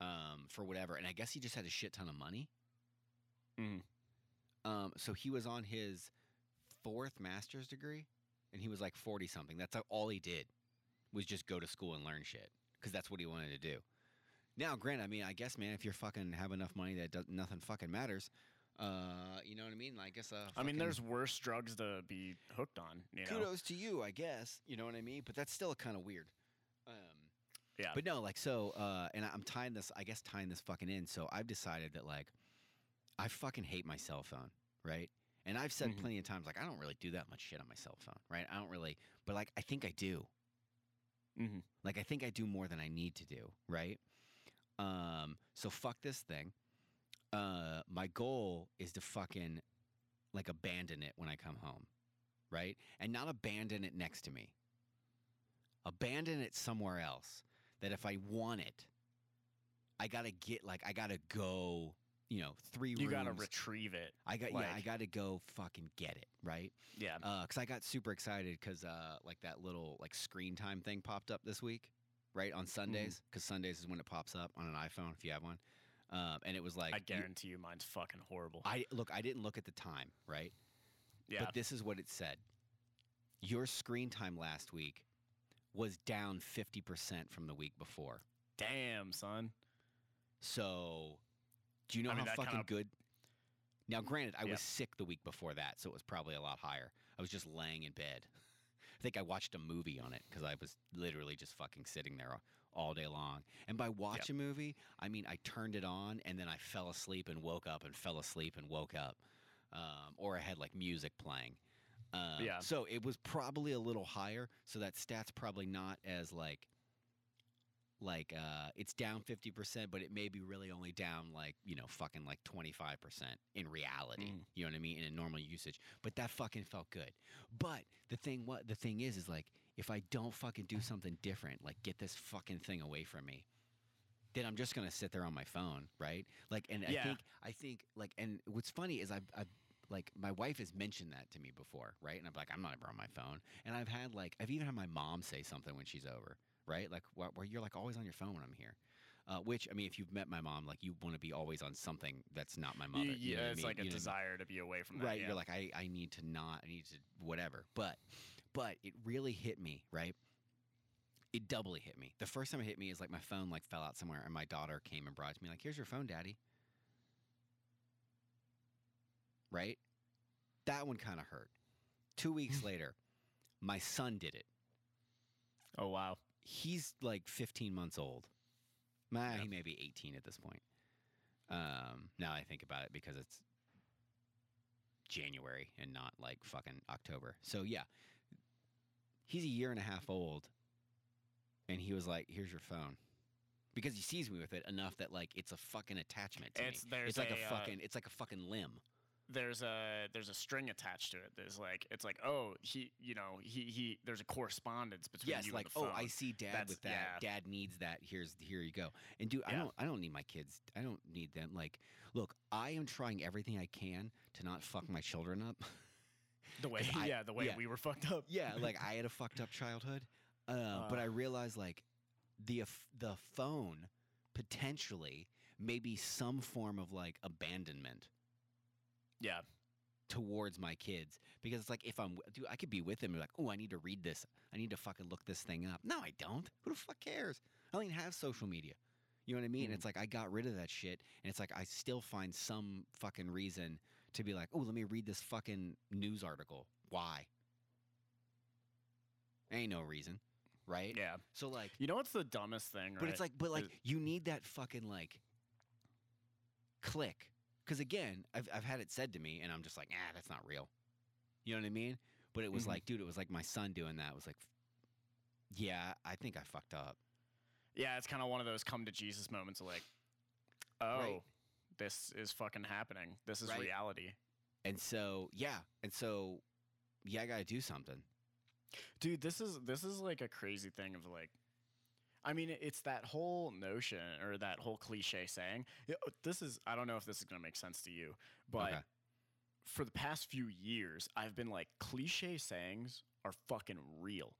um, for whatever, and I guess he just had a shit ton of money. Mhm. Um, so he was on his fourth master's degree, and he was like forty something. That's all he did was just go to school and learn shit because that's what he wanted to do. Now, Grant, I mean, I guess, man, if you're fucking have enough money that does, nothing fucking matters, uh, you know what I mean? I guess. Uh, I mean, there's worse drugs to be hooked on. You know? kudos to you, I guess. You know what I mean? But that's still kind of weird. Um, Yeah. But no, like so, uh, and I'm tying this. I guess tying this fucking in. So I've decided that like, I fucking hate my cell phone, right? And I've said Mhm. plenty of times like I don't really do that much shit on my cell phone, right? I don't really, but like I think I do. Mhm. Like I think I do more than I need to do, right? Um, so fuck this thing. Uh, my goal is to fucking like abandon it when I come home, right? And not abandon it next to me. Abandon it somewhere else. That if I want it, I gotta get like I gotta go. You know, three You gotta retrieve it. I got yeah. I gotta go fucking get it right. Yeah. Uh, cause I got super excited because uh, like that little like screen time thing popped up this week, right on Mm-hmm. Sundays. Because Sundays is when it pops up on an iPhone if you have one. Um, and it was like I you- guarantee you, mine's fucking horrible. I look. I didn't look at the time, right? yeah. But this is what it said. Your screen time last week was down fifty percent from the week before. Damn, son. So, do you know I mean, how fucking kinda- good? Now, granted, I Yeah. was sick the week before that, so it was probably a lot higher. I was just laying in bed. I think I watched a movie on it because I was literally just fucking sitting there all day long. And by watch a movie, I mean I turned it on and then I fell asleep and woke up and fell asleep and woke up, um, or I had like music playing. Um, Yeah. So it was probably a little higher. So that stat's probably not as like like uh it's down 50% but it may be really only down like you know fucking like 25% in reality Mm. you know what i mean in a normal usage but that fucking felt good. But the thing what the thing is is like if i don't fucking do something different like get this fucking thing away from me then i'm just gonna sit there on my phone right? Like and i think i think like and what's funny is i've, I've like my wife has mentioned that to me before right? And i'm like i'm not ever on my phone. And i've had like i've even had my mom say something when she's over right? Like wh- where you're like always on your phone when I'm here. Uh, which I mean, if you've met my mom, like you want to be always on something that's not my mother. yeah, you know what I it's mean? like a You know what I mean? desire to be away from that. right yeah. you're like I, I need to not i need to whatever but but it really hit me right it doubly hit me the first time it hit me is like my phone like fell out somewhere and my daughter came and brought it to me like here's your phone daddy right that one kind of hurt two weeks later my son did it oh wow. He's like 15 months old. Nah, Yeah. he may be 18 at this point. Um, now I think about it because it's January and not like fucking October. So yeah, he's a year and a half old, and he was like, "Here's your phone," because he sees me with it enough that like it's a fucking attachment to It's me. It's like a, a, uh, fucking. It's like a fucking limb. There's a there's a string attached to it. There's like it's like oh he you know he he there's a correspondence between Yes, you like and the oh. I see dad That's- with that. Dad needs that. Here's here you go. And dude, I don't I don't need my kids. I don't need them. Like, look, I am trying everything I can to not fuck my children up. the way I- yeah the way yeah. we were fucked up. yeah, like I had a fucked up childhood, uh, but Uh. I realized like the the phone potentially may be some form of like abandonment yeah towards my kids because it's like if I'm dude, I could be with them and be like, oh, I need to read this. I need to fucking look this thing up. No, I don't. Who the fuck cares? I don't even have social media. You know what I mean? Mhm. It's like I got rid of that shit, and it's like I still find some fucking reason to be like, oh, let me read this fucking news article. Why? Ain't no reason, right? yeah. So like, You know what's the dumbest thing? but it's like, but like, you need that fucking like click. Because again, I've I've had it said to me, and I'm just like, ah, that's not real. You know what I mean? But it was Mhm. like, dude, it was like my son doing that. It was like, yeah, I think I fucked up. yeah, it's kind of one of those come to Jesus moments of like, oh, Right. this is fucking happening. This is Right. reality. And so, yeah, and so, yeah, I got to do something. Dude, this is this is like a crazy thing of like I mean, it's that whole notion or that whole cliche saying. uh, This is I don't know if this is going to make sense to you, but Okay. for the past few years, I've been like cliche sayings are fucking real.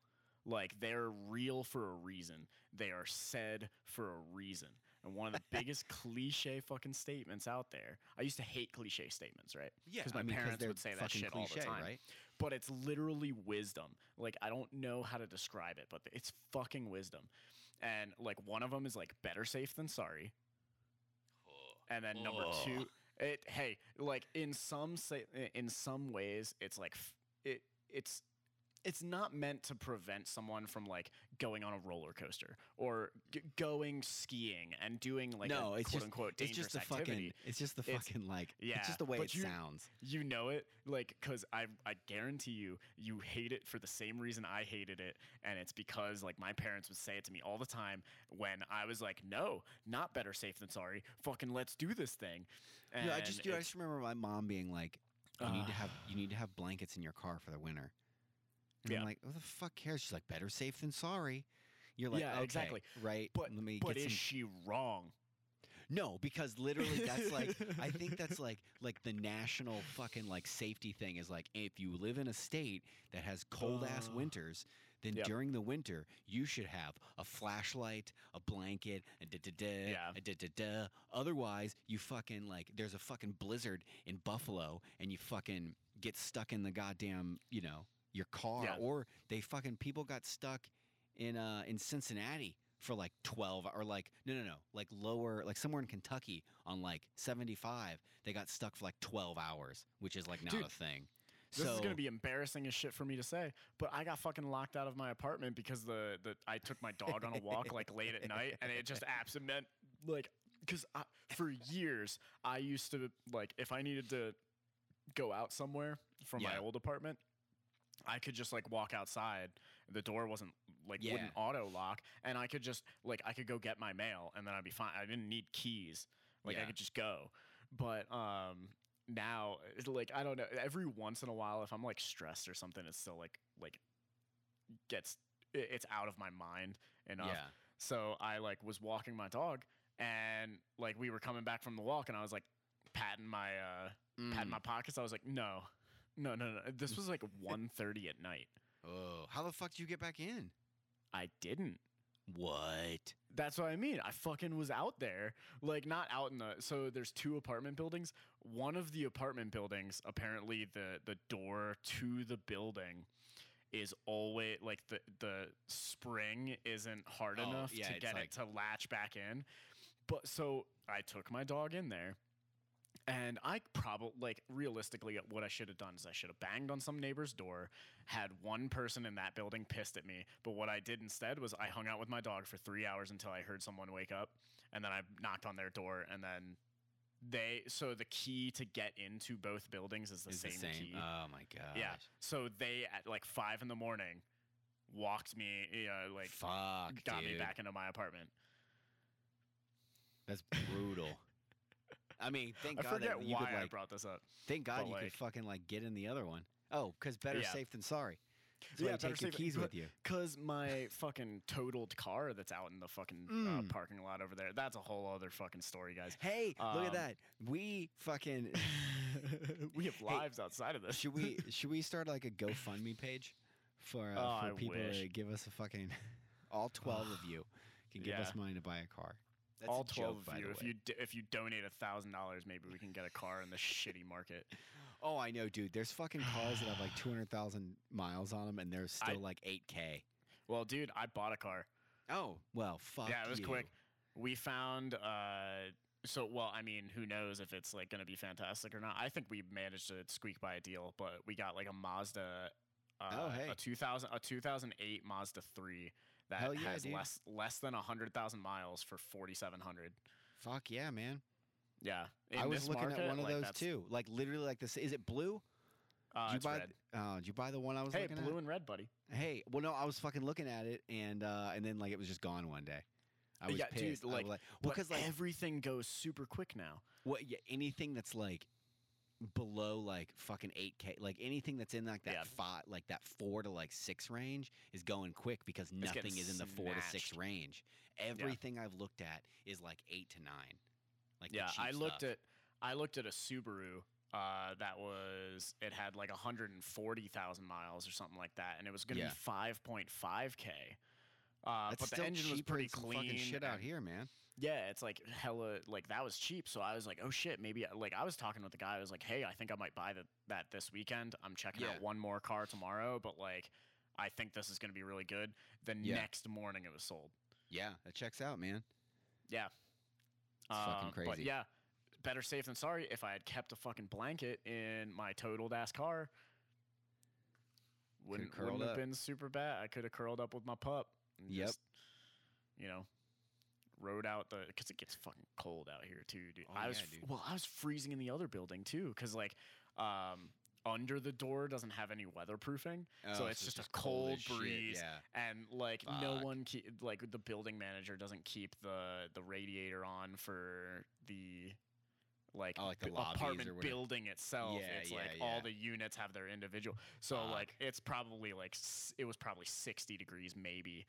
Like they're real for a reason. They are said for a reason. And one of the biggest cliche fucking statements out there. I used to hate cliche statements, right? Yeah, because my parents would say that shit all the time. right? but it's literally wisdom. Like I don't know how to describe it, but it's fucking wisdom. And like one of them is like better safe than sorry. And then number Ugh. two, it hey, like in some say in some ways it's like it it's it's not meant to prevent someone from like going on a roller coaster or g- going skiing and doing like no, a it's quote just unquote it's just the activity fucking it's just the It's- fucking like yeah, it's just the way it you- sounds. you know it like because I, I guarantee you you hate it for the same reason i hated it and it's because like my parents would say it to me all the time when i was like no not better safe than sorry fucking let's do this thing and Yeah, I just dude, I just remember my mom being like, "You need to have you need to have blankets in your car for the winter." And I'm Yeah. like, "Who the fuck cares?" She's like, "Better safe than sorry." You're like, Yeah, "Okay, exactly. right?" but let me but is some she wrong No, because literally that's like I think that's like like the national fucking like safety thing is like if you live in a state that has cold ass Ugh. winters, then Yep. during the winter you should have a flashlight, a blanket, a da da da, Yeah. a da da da. Otherwise, you fucking like there's a fucking blizzard in Buffalo and you fucking get stuck in the goddamn, you know, your car Yeah. or they fucking people got stuck in uh in Cincinnati for like 12 or like no no no like lower like somewhere in Kentucky on like 75 they got stuck for like 12 hours which is like not Dude, a thing this so is gonna be embarrassing as shit for me to say but i got fucking locked out of my apartment because the, the i took my dog on a walk like late at night and it just absent meant like because for years i used to like if i needed to go out somewhere from my old apartment i could just like walk outside. The door wasn't like Yeah. wouldn't auto lock and i could just like i could go get my mail and then i'd be fine. I didn't need keys. Like i could just go. But um now like i don't know. Every once in a while if i'm like stressed or something it's still like like gets it's out of my mind enough. Yeah. So i like was walking my dog and like we were coming back from the walk and i was like patting my uh patting Mm. my pockets. I was like no no no no this was like 1.30 at night oh how the fuck did you get back in i didn't what That's what I mean. I fucking was out there, like not out in the. So there's two apartment buildings. One of the apartment buildings, apparently the the door to the building is always like the the spring isn't hard Oh, enough yeah, to get like- it to latch back in. But so I took my dog in there. And I probably like realistically, what I should have done is I should have banged on some neighbor's door, had one person in that building pissed at me. But what I did instead was I hung out with my dog for three hours until I heard someone wake up, and then I knocked on their door, and then they. So the key to get into both buildings is the, Is same, the same. key. Oh my god. yeah. So they at like five in the morning walked me, you know, like Fuck. got me back into my apartment. That's brutal. I mean, thank I God forget that you why could I like. brought this up. Thank God but, you like- could fucking like get in the other one. Oh, because better Yeah. safe than sorry. That's Yeah, you take your keys with you. Cause my fucking totaled car that's out in the fucking uh, Mm. parking lot over there. That's a whole other fucking story, guys. Hey, look Um, at that. We fucking we have lives outside of this. should we should we start like a GoFundMe page for uh, Oh, for I people wish. to give us a fucking all twelve of you can give us money to buy a car. That's All twelve joke, of you. If you d- if you donate a thousand dollars, maybe we can get a car in the shitty market. Oh, I know, dude. There's fucking cars that have like 200,000 miles on them, and they're I- still like 8K. Well, dude, I bought a car. Oh, well, fuck. yeah, it was you. quick. We found. uh So, well, I mean, who knows if it's like going to be fantastic or not? I think we managed to squeak by a deal, but we got like a Mazda. Uh, Oh, hey. a 2000 a 2008 Mazda 3 that Hell yeah, has dude. less less than 100,000 miles for 4700. Fuck yeah, man. Yeah. I was looking market, at one of like, those too. Like literally, like this. Is it blue? Uh, did you buy? red. Oh, did you buy the one I was Hey, looking blue at? and red, buddy. Hey, well, no, I was fucking looking at it, and uh, and then like it was just gone one day. I was Yeah, dude, pissed. I was like, well, because like everything goes super quick now. what? Yeah, anything that's like below like fucking 8k like anything that's in like that Yeah. five like that four to like six range is going quick because nothing is in the four to six range everything i've looked at is like eight to nine like yeah, I looked stuff. at I looked at a Subaru uh, that was it had like 140,000 miles or something like that, and it was going to Yeah. be 5.5k. Uh, but the engine was pretty clean. fucking shit out here man Yeah, it's like hella like that was cheap. So I was like, oh shit, maybe like I was talking with the guy. I was like, hey, I think I might buy the, that this weekend. I'm checking Yeah. out one more car tomorrow, but like I think this is going to be really good. The Yeah. next morning it was sold. yeah it checks out man Yeah. It's fucking Um, But crazy. yeah, better safe than sorry. If I had kept a fucking blanket in my totaled ass car, wouldn't, wouldn't have up. been super bad. I could have curled up with my pup. And Yep. Just, you know, rode out the because it gets fucking cold out here too, dude. Oh, I was yeah, f- dude. well, I was freezing in the other building too, because like. Um, under the door doesn't have any weatherproofing, so Oh, it's just a as cold shit, breeze yeah and like no one keep like the building manager doesn't keep the the radiator on for the like, Oh, like the bu- lobbies or apartment building itself Yeah, it's yeah, like yeah. all the units have their individual so Fuck. like it's probably like s- it was probably 60 degrees maybe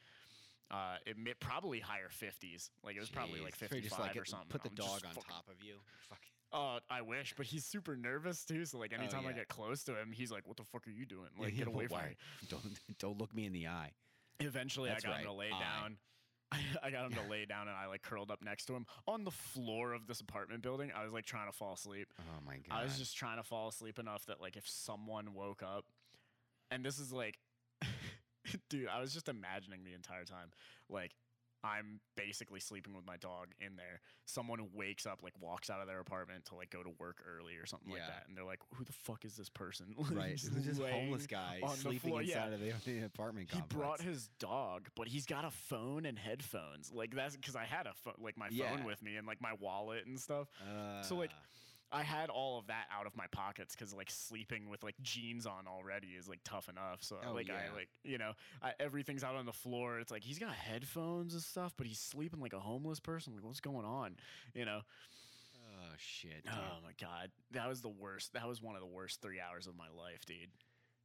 uh it may, probably higher 50s like it was probably like Jeez. So 55 just, like, or something put the I'm dog on fucking- top of you Fuck. Oh, I wish, but he's super nervous too. So like, Oh, anytime I get close to him, he's like, "What the fuck are you doing? Like, yeah, get away from me!" don't don't look me in the eye Eventually, That's I got right, him to lay I. down. I got him to lay down, and I like curled up next to him on the floor of this apartment building. I was like trying to fall asleep. oh my god I was just trying to fall asleep enough that like if someone woke up, and this is like, dude, I was just imagining the entire time, like. I'm basically sleeping with my dog in there. Someone wakes up, like walks out of their apartment to like go to work early or something like that, and they're like, "Who the fuck is this person?" right Just this homeless guy sleeping floor. Yeah. inside of the, apartment He complex brought his dog, but he's got a phone and headphones. Like that's because I had a pho- like my phone Yeah. with me and like my wallet and stuff. uh, So, like, I had all of that out of my pockets because like sleeping with like jeans on already is like tough enough. So Oh, like yeah. I like you know I, everything's out on the floor. It's like he's got headphones and stuff, but he's sleeping like a homeless person. Like what's going on? You know? oh shit dude. Oh my god, that was the worst. That was one of the worst three hours of my life, dude.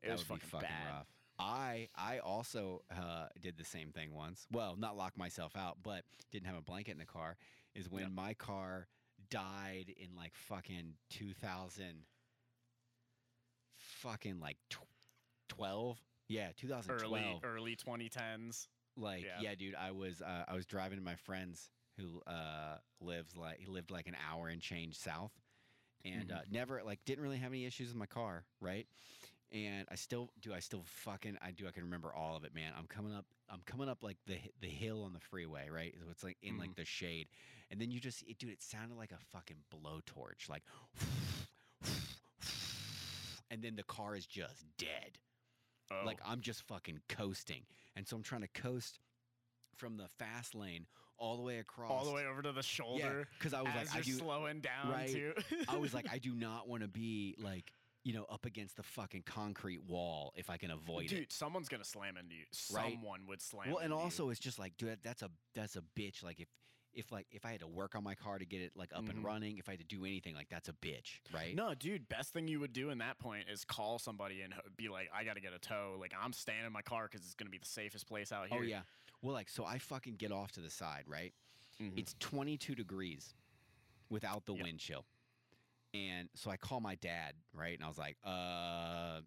It that was fucking, fucking bad. rough. I I also uh, did the same thing once. Well, not lock myself out, but didn't have a blanket in the car. Is when Yep. my car died in like fucking 2000 fucking like tw- 12 yeah 2012 Early early 2010s. Like, Yeah. yeah, dude, I was uh, I was driving to my friend's who uh, lives like he lived like an hour and change south, and Mhm. uh, never like didn't really have any issues with my car, right? And I still do. I still fucking I do. I can remember all of it, man. I'm coming up. I'm coming up like the the hill on the freeway, right? So it's like in like mm-hmm. the shade, and then you just, it, dude. It sounded like a fucking blowtorch, like, and then the car is just dead. Oh. Like I'm just fucking coasting. And so I'm trying to coast from the fast lane all the way across. all the way over to the Yeah, shoulder. because I was as like, I do. slowing down right. too. I was like, I do not want to be like, you know, up against the fucking concrete wall if I can avoid dude, it. Dude, someone's gonna slam into you. Right. Someone would slam. Well, and into you. also it's just like, dude, that's a that's a bitch. Like if if like if I had to work on my car to get it like up Mhm. and running, if I had to do anything, like that's a bitch, right? No, dude, best thing you would do in that point is call somebody and be like, I gotta get a tow. Like, I'm staying in my car because it's gonna be the safest place out here. Oh yeah. Well, like so I fucking get off to the side, right? Mhm. It's 22 degrees without the Yep. wind chill. And so I call my dad, right? And I was like, uh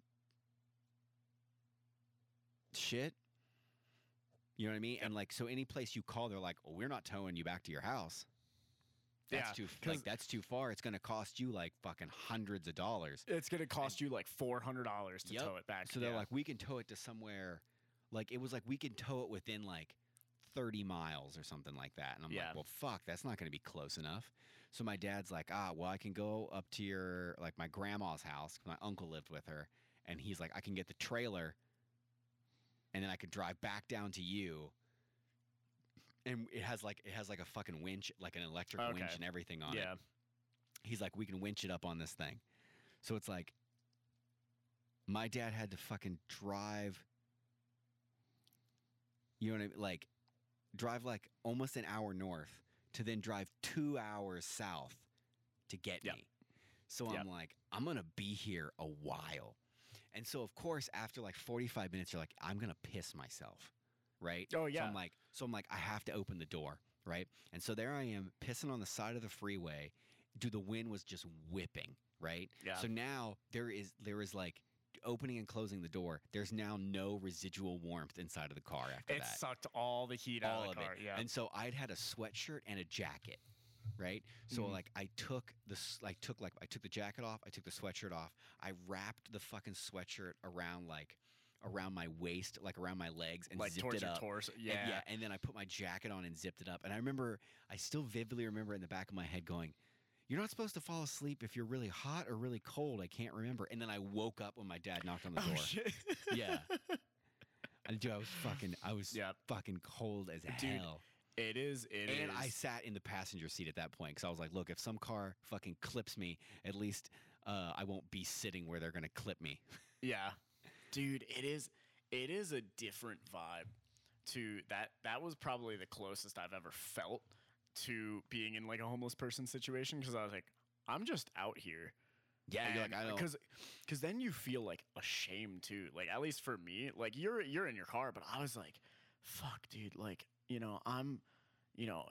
shit. You know what I mean? And like so any place you call, they're like, we're not towing you back to your house. That's Yeah, too like that's too far. It's gonna cost you like fucking hundreds of dollars. It's gonna cost you like four hundred dollars to Yep. tow it back. So they're yeah. like, we can tow it to somewhere like it was like we can tow it within like 30 miles or something like that. And I'm Yeah. like, well, fuck, that's not going to be close enough. So my dad's like, ah, well, I can go up to your, like my grandma's house. My uncle lived with her. And he's like, I can get the trailer and then I could drive back down to you. And it has like, it has like a fucking winch, like an electric winch and everything on it yeah, he's like, we can winch it up on this thing. So it's like, my dad had to fucking drive. You know what I mean? Like, drive like almost an hour north to then drive two hours south to get Yep. me. So Yep. I'm like, I'm gonna be here a while. And so of course, after like 45 minutes, you're like, I'm gonna piss myself. Right? Oh, So yeah. I'm like, so I'm like, I have to open the door, right? And so there I am pissing on the side of the freeway. Dude, the wind was just whipping, right? yeah. So now there is there is like opening and closing the door. There's now no residual warmth inside of the car after it that. sucked all the heat out All of of the it. car. Yeah, And so I'd had a sweatshirt and a jacket, right? So Mhm. like I took the s- like took like I took the jacket off, I took the sweatshirt off, I wrapped the fucking sweatshirt around like around my waist, like around my legs, and like zipped towards it your up. torso. And- Yeah, yeah, and then I put my jacket on and zipped it up. And I remember, I still vividly remember in the back of my head going, "You're not supposed to fall asleep if you're really hot or really cold." I can't remember. And then I woke up when my dad knocked on the door. Oh door. shit. Yeah. And dude, I was fucking, I was fucking cold as Dude, hell. It is. It is. and I sat in the passenger seat at that point because I was like, "Look, if some car fucking clips me, at least uh, I won't be sitting where they're gonna clip me." Yeah. Dude, it is it is a different vibe to that that was probably the closest I've ever felt to being in like a homeless person situation because I was like I'm just out here. Yeah, like, I don't. cuz cuz then you feel like ashamed too. Like at least for me, like you're you're in your car but I was like fuck dude, like, you know, I'm you know,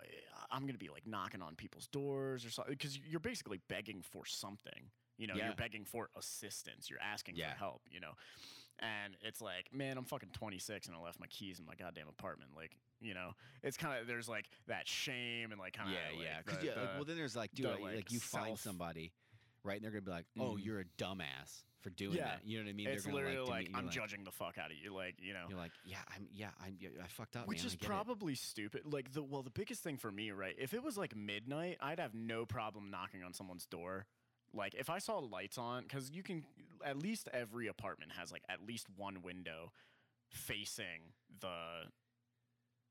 I'm going to be like knocking on people's doors or something cuz you're basically begging for something. You know, Yeah. you're begging for assistance. You're asking Yeah. for help, you know. And it's like, man, I'm fucking 26 and I left my keys in my goddamn apartment. Like, you know, it's kind of there's like that shame and like kind of yeah, like yeah. the- yeah, like, well, then there's like, dude, the, like, like, like, you find somebody, right? And they're gonna be like, "Oh, Mhm. you're a dumbass for doing Yeah. that." You know what I mean? it's literally like, like, I'm you're judging the fuck out of you, like you know. You're like, yeah, I'm, yeah, I'm, yeah, I fucked up, Which man, is get it." probably stupid. Like the well, the biggest thing for me, right? If it was like midnight, I'd have no problem knocking on someone's door. Like if I saw lights on, because you can at least every apartment has like at least one window facing the,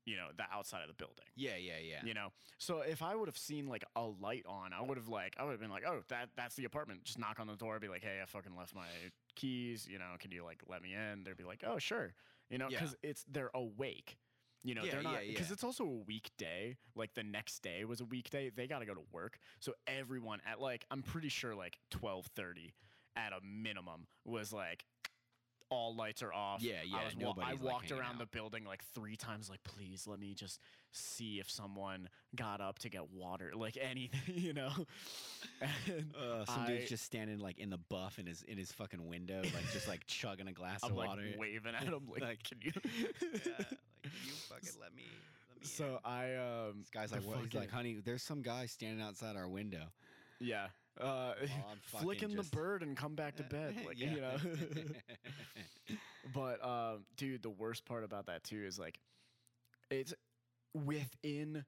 you know, the outside of the building. Yeah, yeah, yeah. You know, so if I would have seen like a light on, I would have like I would have been like, oh, that that's the apartment. Just knock on the door, be like, hey, I fucking left my keys. You know, can you like let me in? They'd be like, oh, sure. You know, Yeah. because it's they're awake. You know, Yeah, they're not yeah, because yeah. it's also a weekday. Like the next day was a weekday. They got to go to work. So everyone at like I'm pretty sure like twelve thirty at a minimum was like all lights are off. Yeah, yeah, I, was wa- I like, walked hanging around the building like three times, like, please let me just see if someone got up to get water, like anything, you know. And Uh, some I- dude's just standing like in the buff in his in his fucking window, like just like chugging a glass I'm of like water. waving at him, like, Like- can you? yeah, like you fucking let me. Let me so I um, this guy's like, what? He's like, honey, there's some guy standing outside our window. yeah. Uh, I'm flicking just- the bird and come back to bed, like you know. But um, dude, the worst part about that too is like, it's within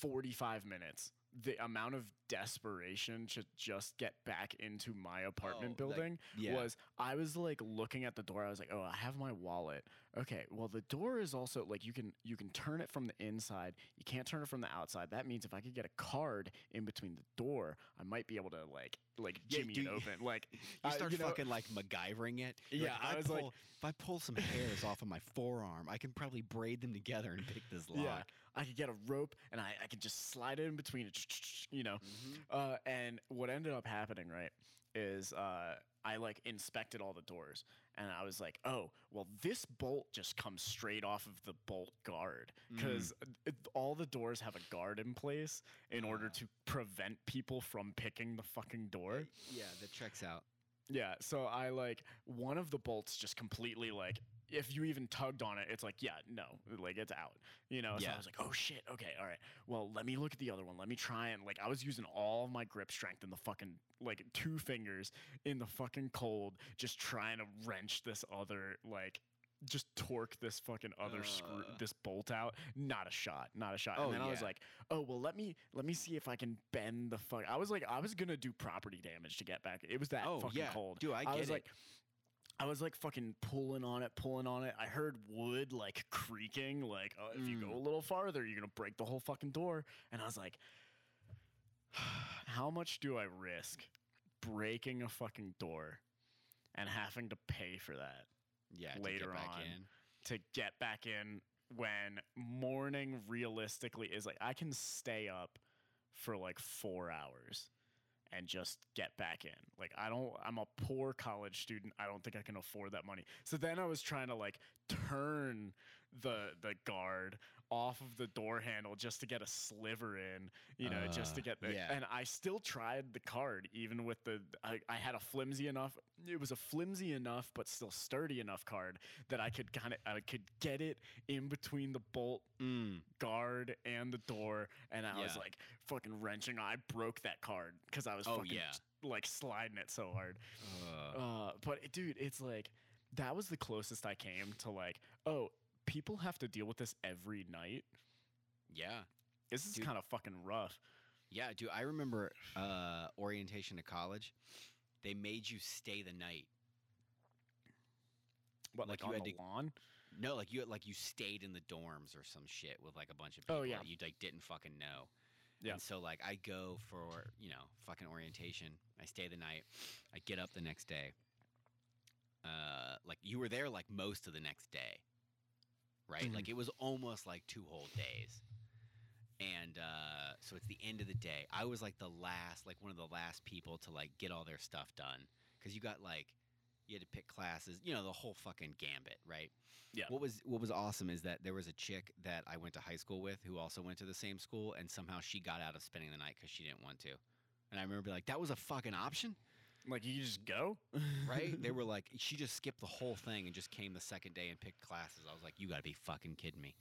forty-five minutes. The amount of desperation to just get back into my apartment Oh, like, building yeah. was I was like looking at the door. I was like, "Oh, I have my wallet. Okay, well the door is also like you can you can turn it from the inside. You can't turn it from the outside. That means if I could get a card in between the door, I might be able to like like Yeah, jimmy it open. Like You uh, start you know- fucking like MacGyvering it. You're Yeah, if I was like- pull, if I pull some hairs off of my forearm, I can probably braid them together and pick this lock. Yeah, I could get a rope and I, I could just slide it in between it, you know. Mhm. Uh, and what ended up happening, right, is uh, I like inspected all the doors and I was like, oh, well, this bolt just comes straight off of the bolt guard Mm. because all the doors have a guard in place in order Ah. to prevent people from picking the fucking door. Yeah, that checks out. Yeah, so I like one of the bolts just completely like if you even tugged on it, it's like, yeah, no, like it's out. You know, so I was like, oh shit, okay, all right. Well, let me look at the other one. Let me try and like I was using all of my grip strength in the fucking like two fingers in the fucking cold, just trying to wrench this other like just torque this fucking other screw Uh. this bolt out. Not a shot. Not a shot. Oh, and then I was like, oh well let me let me see if I can bend the fuck I was like I was gonna do property damage to get back. It was that oh fucking yeah, cold. dude, I I, get was it. like, I was like fucking pulling on it, pulling on it. I heard wood like creaking, like, oh, if you go Mm. a little farther, you're gonna break the whole fucking door. And I was like, how much do I risk breaking a fucking door and having to pay for that yeah, to get later back on. in. to get back in when morning realistically is like I can stay up for like four hours and just get back in. Like I don't I'm a poor college student. I don't think I can afford that money. So then I was trying to like turn the the guard off of the door handle just to get a sliver in, you know, just to Uh, get the yeah. and I still tried the card even with the I, I had a flimsy enough it was a flimsy enough but still sturdy enough card that I could kind of I could get it in between the bolt Mm. guard and the door, and I was like fucking wrenching. I broke that card because I was Oh, fucking yeah. like sliding it so hard. Uh, Uh, but dude, it's like that was the closest I came to like, oh, people have to deal with this every night. yeah, This is kind of fucking rough. yeah, dude. I remember uh, orientation to college. They made you stay the night. What Like like, you on had the to- lawn? No, like you like you stayed in the dorms or some shit with like a bunch of people Oh, yeah. that you like didn't fucking know. Yeah. And so like I go for, you know, fucking orientation. I stay the night. I get up the next day. Uh like you were there like most of the next day. Right? Mhm. Like it was almost like two whole days. And uh so it's the end of the day. I was like the last like one of the last people to like get all their stuff done cuz you got like you had to pick classes, you know, the whole fucking gambit, right? Yeah. What was what was awesome is that there was a chick that I went to high school with who also went to the same school, and somehow she got out of spending the night because she didn't want to. And I remember being like, that was a fucking option, Like you just go, right? they were like, she just skipped the whole thing and just came the second day and picked classes. I was like, you got to be fucking kidding me.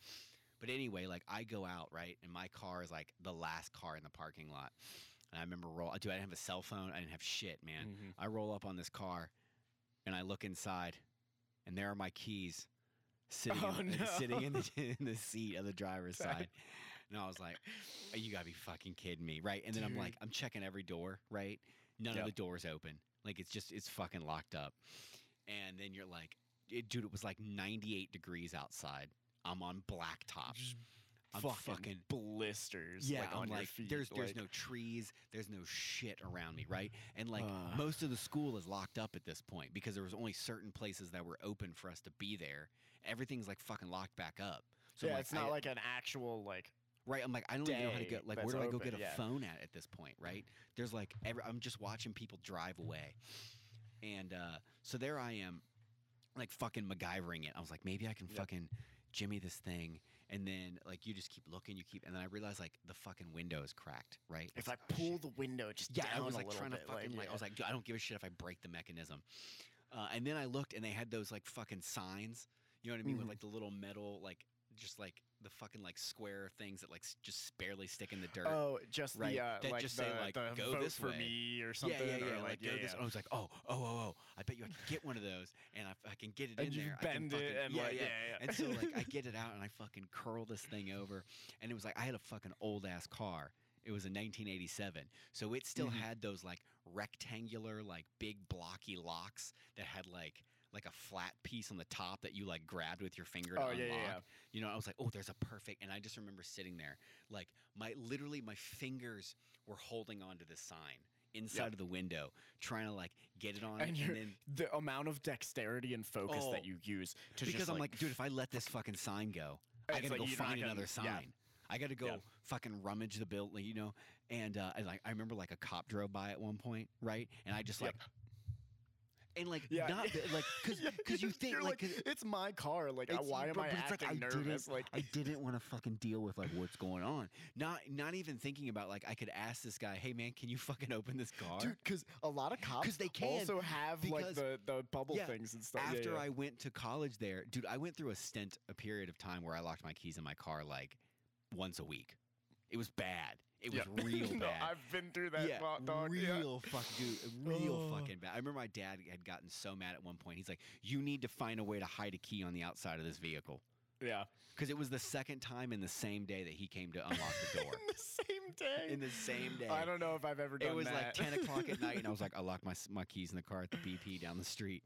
But anyway, like I go out right, and my car is like the last car in the parking lot. And I remember roll. Dude, I didn't have a cell phone. I didn't have shit, man. Mhm. I roll up on this car, and I look inside, and there are my keys sitting Oh, in, no. sitting in the, in the seat of the driver's side. And I was like, "Oh, "You gotta be fucking kidding me, right?" And then I'm like, I'm checking every door, right? None of the doors open. Like it's just it's fucking locked up. And then you're like, it, dude, it was like 98 degrees outside. I'm on blacktop. I'm fucking, fucking blisters. yeah, like, on your like, feet. there's there's like- no trees, there's no shit around me, right? And like Uh. most of the school is locked up at this point because there was only certain places that were open for us to be there. Everything's like fucking locked back up. So yeah, I'm it's not I- like an actual like. Right. I'm like, I don't even know how to get. Like, where do I go open, get a yeah. phone at at this point, right? There's like, every, I'm just watching people drive away, and uh, so there I am. like fucking MacGyvering it. I was like, maybe I can Yep. fucking jimmy this thing, and then like you just keep looking, you keep, and then I realized like the fucking window is cracked, right? If It's I like, oh, pull the window just yeah, down I was like little trying to bit, fucking like, I was like, dude, I don't give a shit if I break the mechanism. Uh, and then I looked, and they had those like fucking signs. You know what I mean? With Mhm. like the little metal, like just like the fucking like square things that like s- just barely stick in the dirt. Oh, just right, the uh, that like just the, say, like, the "Go vote this for way." me or something. yeah, yeah, yeah. or like, yeah, go yeah. this. I was like, oh, oh, oh, oh. I bet you I can get one of those, and if I can get it and in you there, I can bend it fucking, and yeah, like yeah. yeah, yeah. And so like I get it out and I fucking curl this thing over, and it was like I had a fucking old ass car. It was a 1987, so it still Mhm. had those like rectangular, like big blocky locks that had like like a flat piece on the top that you like grabbed with your finger to oh unlock. yeah, yeah, yeah. You know, I was like, oh, there's a perfect. And I just remember sitting there, like my literally my fingers were holding onto the sign inside of the window, trying to like get it on, And and, then The amount of dexterity and focus Oh, that you use to because I'm like, like, dude, if I let this fucking sign go, I gotta like go find gonna- another sign. yeah. I gotta go Yeah. fucking rummage the building, you know. And uh, I like I remember like a cop drove by at one point, right? And I just Yep. And like Yeah, not like because because you think like, like, it's my car. Like, why am but- I but it's like, acting I didn't- nervous? Like, I didn't want to fucking deal with like what's going on. Not not even thinking about like I could ask this guy, hey man, can you fucking open this car? dude, because a lot of cops 'Cause they can, also have like the the bubble yeah, things and stuff. After yeah. I went to college there, dude, I went through a stint, a period of time where I locked my keys in my car like once a week. It was bad. It was Yeah. real no, bad. I've been through that, yeah, dog. yeah. real fuck, dude, real Oh. fucking bad. I remember my dad had gotten so mad at one point. He's like, "You need to find a way to hide a key on the outside of this vehicle," Yeah. because it was the second time in the same day that he came to unlock the door. in the same day. in the same day. I don't know if I've ever done It It was that. like ten o'clock at night, and I was like, I locked my my keys in the car at the BP down the street.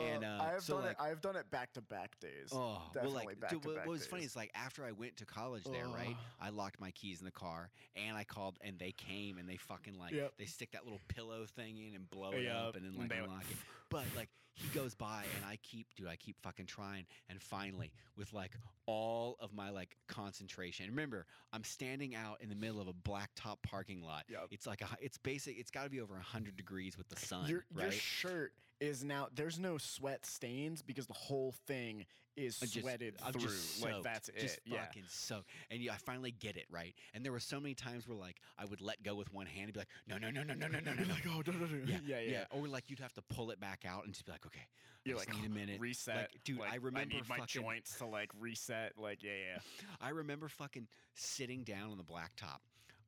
And, uh, I have so, done like- it. I've done it back to back days. Oh, well, Definitely like, dude, what, back-to-back what was funny is like after I went to college there, right? I locked my keys in the car, and I called, and they came, and they fucking like Yep. they stick that little pillow thing in and blow it Yep, up, and then like they- unlock it. But like he goes by, and I keep, dude, I keep fucking trying, and finally, with like all of my like concentration, remember, I'm standing out in the middle of a blacktop parking lot. Yep. It's like a, it's basic. It's got to be over hundred degrees with the sun, your, right? your shirt is now there's no sweat stains because the whole thing is I just- sweated I'm through. just like that's just it. Yeah. fucking soaked. And yeah, I finally get it right. And there were so many times where like I would let go with one hand and be like, no, no, no, no, no, no, no, no, like, oh, no, no, no. yeah, yeah, yeah. Or like you'd have to pull it back out and just be like, okay, You're I like, need a oh, minute. reset. Like, dude, like, I remember need my fucking- joints to like reset. Like, yeah, yeah. I remember fucking sitting down on the blacktop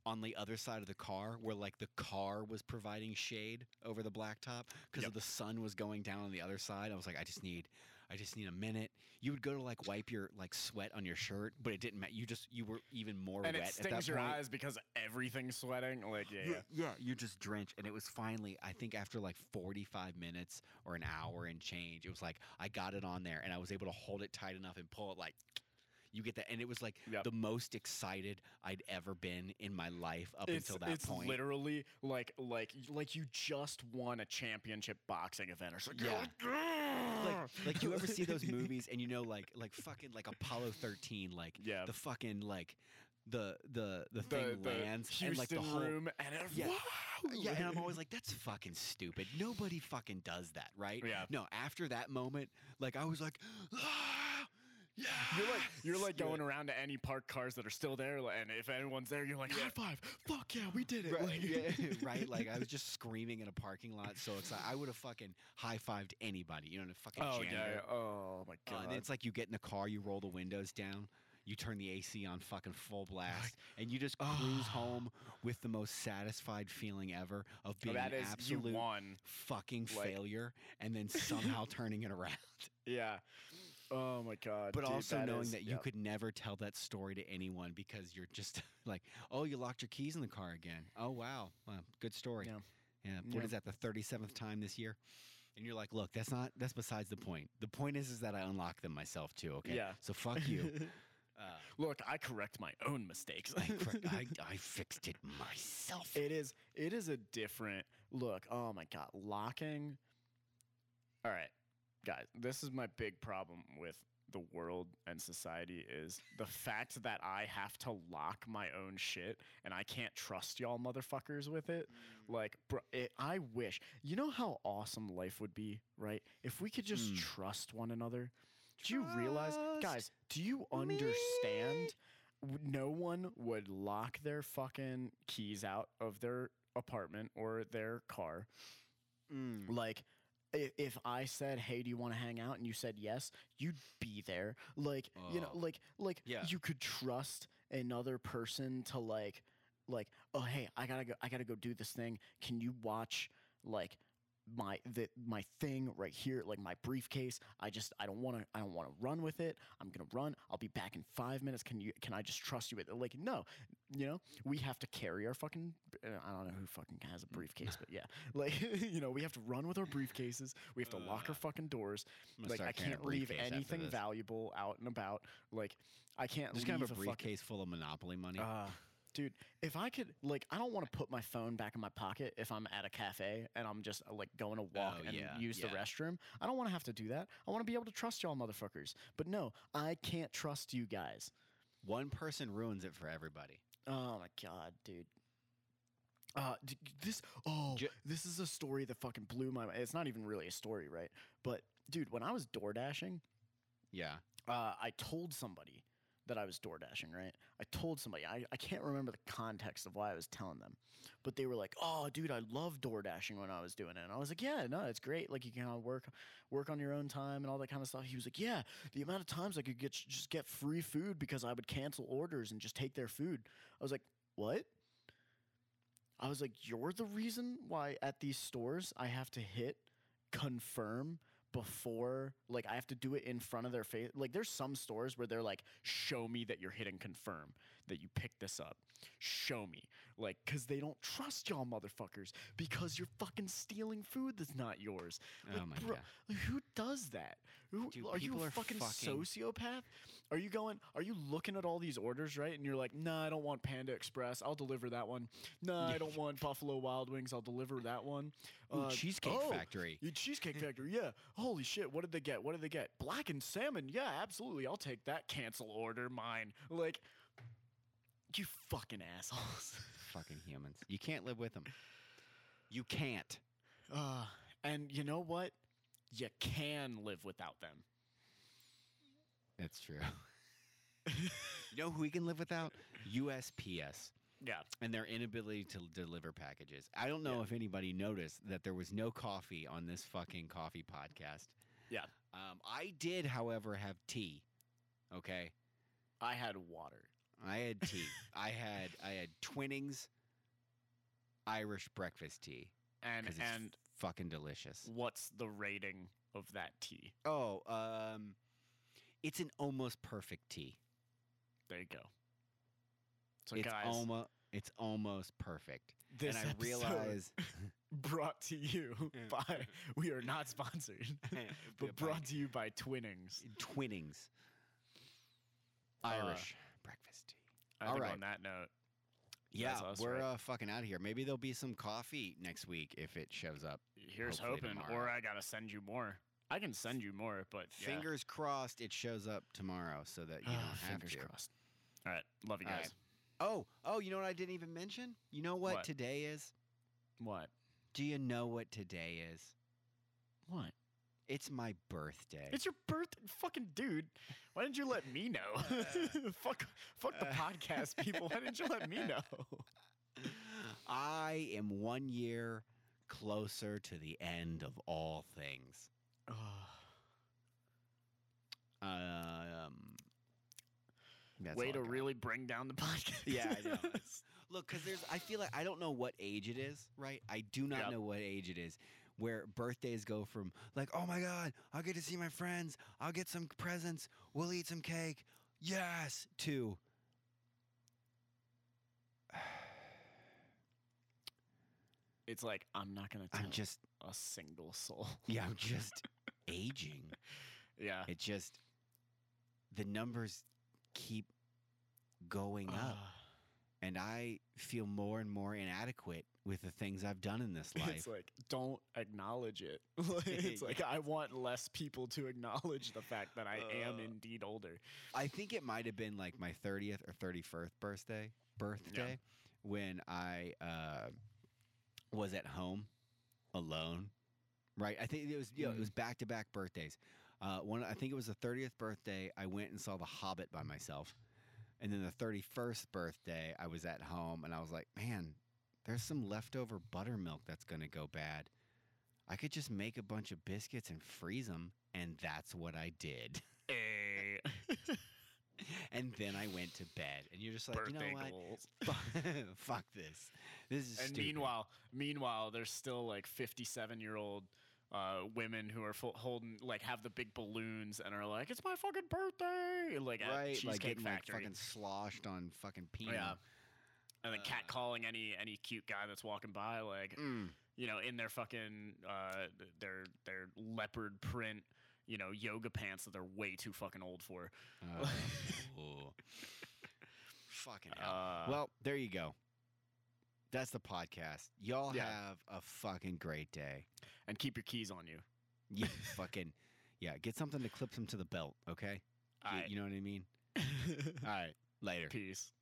on the other side of the car where like the car was providing shade over the blacktop because Yep. the sun was going down on the other side. I was like, I just need I just need a minute. You would go to like wipe your like sweat on your shirt, but it didn't matter. You just you were even more And wet it at that stings your point. eyes because everything's sweating. Like, yeah, yeah. yeah, you just drenched, and it was finally. I think after like forty-five minutes or an hour and change, it was like I got it on there, and I was able to hold it tight enough and pull it like. You get that, and it was like Yep. the most excited I'd ever been in my life up It's, until that it's point. literally like like like you just won a championship boxing event or something. Yeah. like, like, you ever see those movies, and you know, like, like fucking like Apollo thirteen, like Yeah. the fucking like the the the thing the lands and like the whole room and it, Yeah. wow! Yeah, and I'm always like, that's fucking stupid. Nobody fucking does that, right? Yeah. No, after that moment, like I was like, ah, yeah. You're like you're like Yeah. going around to any parked cars that are still there, and if anyone's there, you're like high five. Fuck yeah, we did it. Right, Like- yeah, right. Like I was just screaming in a parking lot, so it's like I would have fucking high fived anybody, you know, a fucking Oh janitor. yeah, yeah. Oh my Uh, god. and it's like you get in the car, you roll the windows down, you turn the AC on fucking full blast, and you just cruise Ah. home with the most satisfied feeling ever of being that an absolute fucking Like- failure, and then somehow turning it around. Yeah. Oh my god. But dude, also knowing is- that you yeah. could never tell that story to anyone because you're just like, oh, you locked your keys in the car again. Oh wow, well, good story. Yeah. Yeah. What Yeah. is that? The thirty seventh time this year. And you're like, look, that's not. That's besides the point. The point is, is that I unlock them myself too. Okay. Yeah. So fuck you. uh, Look, I correct my own mistakes. I, correct- I, I fixed it myself. It is it is a different look. Oh my god, locking. All right, guys, this is my big problem with the world and society is the fact that I have to lock my own shit and I can't trust y'all motherfuckers with it. Like, bro, it, I wish. You know how awesome life would be, right? If we could just Mm. trust one another. Do you realize, guys? Do you understand? w- No one would lock their fucking keys out of their apartment or their car Mm. like if I said, "Hey, do you want to hang out?" and you said yes, you'd be there. Like, you know, Oh. like like Yeah. you could trust another person to like like, "Oh, hey, I got to go I got to go do this thing. Can you watch like my the my thing right here, like my briefcase. I just I don't want to I don't want to run with it. I'm gonna run. I'll be back in five minutes. Can you can I just trust you with it? Like no, you know we have to carry our fucking. uh, I don't know who fucking has a briefcase, but yeah, like you know we have to run with our briefcases. We have to lock our fucking doors. Like I can't leave anything valuable out and about. Like I can't Just leave gonna have a fucking briefcase full of Monopoly money. uh, dude, if I could, like, I don't want to put my phone back in my pocket if I'm at a cafe and I'm just uh, like going to walk Oh, and yeah, use the restroom. I don't want to have to do that. I want to be able to trust y'all motherfuckers. But no, I can't trust you guys. One person ruins it for everybody. Oh my god, dude. Uh, this oh, Ju- this is a story that fucking blew my mind. It's not even really a story, right? But dude, when I was door dashing, Yeah. uh, I told somebody that I was door dashing, right? I told somebody, I, I can't remember the context of why I was telling them, but they were like, oh, dude, I love door dashing when I was doing it. And I was like, yeah, no, it's great. Like, you can uh, work work on your own time and all that kind of stuff. He was like, yeah, the amount of times I could get just get free food because I would cancel orders and just take their food. I was like, what? I was like, you're the reason why at these stores I have to hit confirm before like I have to do it in front of their face. Like there's some stores where they're like, show me that you're hitting confirm that you picked this up. Show me. Like, cause they don't trust y'all motherfuckers because you're fucking stealing food that's not yours. Oh my bro, god. like, who does that? Who, Dude, are you a fucking, fucking- sociopath? Are you going? Are you looking at all these orders right? And you're like, nah, I don't want Panda Express. I'll deliver that one. Nah, I don't want Buffalo Wild Wings. I'll deliver that one. Ooh, Uh, Cheesecake oh, Factory. Cheesecake Factory, yeah. Holy shit, what did they get? What did they get? Blackened salmon, yeah, absolutely. I'll take that. Cancel order, mine. Like, you fucking assholes. Fucking humans. You can't live with them. You can't. Uh, and you know what? You can live without them. That's true. you know who we can live without? USPS Yeah. and their inability to deliver packages. I don't know Yeah. if anybody noticed that there was no coffee on this fucking coffee podcast. Yeah. Um, I did, however, have tea. Okay. I had water. I had tea. I had I had Twinings Irish breakfast tea And it's and fucking delicious. what's the rating of that tea? Oh, um, it's an almost perfect tea. There you go. So it's guys, almost it's almost perfect. this and I realize brought to you by we are not sponsored, but brought to you by Twinings. Twinings Uh, Irish tea. I All think right. on that note, Yeah, us, we're right? uh, fucking out of here. Maybe there'll be some coffee next week if it shows up. here's hoping, tomorrow. or I gotta send you more. I can send you more, but yeah. Fingers crossed it shows up tomorrow so that you don't have Fingers to. crossed. All right, love you All guys. right. Oh, oh, you know what I didn't even mention? You know what, What? today is? What? Do you know what today is? What? It's my birthday. It's your birthday, fucking dude. Why didn't you let me know? fuck, fuck the podcast people. Why didn't you let me know? I am one year closer to the end of all things. Um, that's Way all I to got. really bring down the podcast. Yeah, I know. It's- Look, because there's, I feel like I don't know what age it is, right? I do not Yep. know what age it is where birthdays go from like, oh my God, I'll get to see my friends, I'll get some presents, we'll eat some cake, yes, to It's like I'm not gonna tell I'm just, a single soul. yeah, I'm just aging. Yeah. It just, the numbers keep going up. And I feel more and more inadequate with the things I've done in this life. It's like don't acknowledge it. It's like I want less people to acknowledge the fact that I am Uh, indeed older. I think it might have been like my 30th or 31st birthday birthday when I uh, was at home alone. Right? I think it was you know, it was back to back birthdays. Uh, one I think it was the 30th birthday I went and saw The Hobbit by myself. And then the 31st birthday I was at home and I was like, "Man, there's some leftover buttermilk that's going to go bad. I could just make a bunch of biscuits and freeze them." And that's what I did. Eh, and then I went to bed. And you're just like, birthday you know what? goals. Fuck, fuck this. This is And stupid. meanwhile, meanwhile, there's still like 57 year old uh, women who are full, holding like have the big balloons and are like, "It's my fucking birthday!" Like at right, Cheesecake like getting like Factory. fucking sloshed on fucking peanut. yeah. And then Uh, cat calling any any cute guy that's walking by, like Mm. you know, in their fucking uh, their their leopard print, you know, yoga pants that they're way too fucking old for. Uh, fucking hell. Uh, well, there you go. That's the podcast. Y'all Yeah. have a fucking great day. and keep your keys on you. Yeah, fucking yeah. Get something to clip them to the belt, okay? You- Aight. you know what I mean? All right, later. Peace.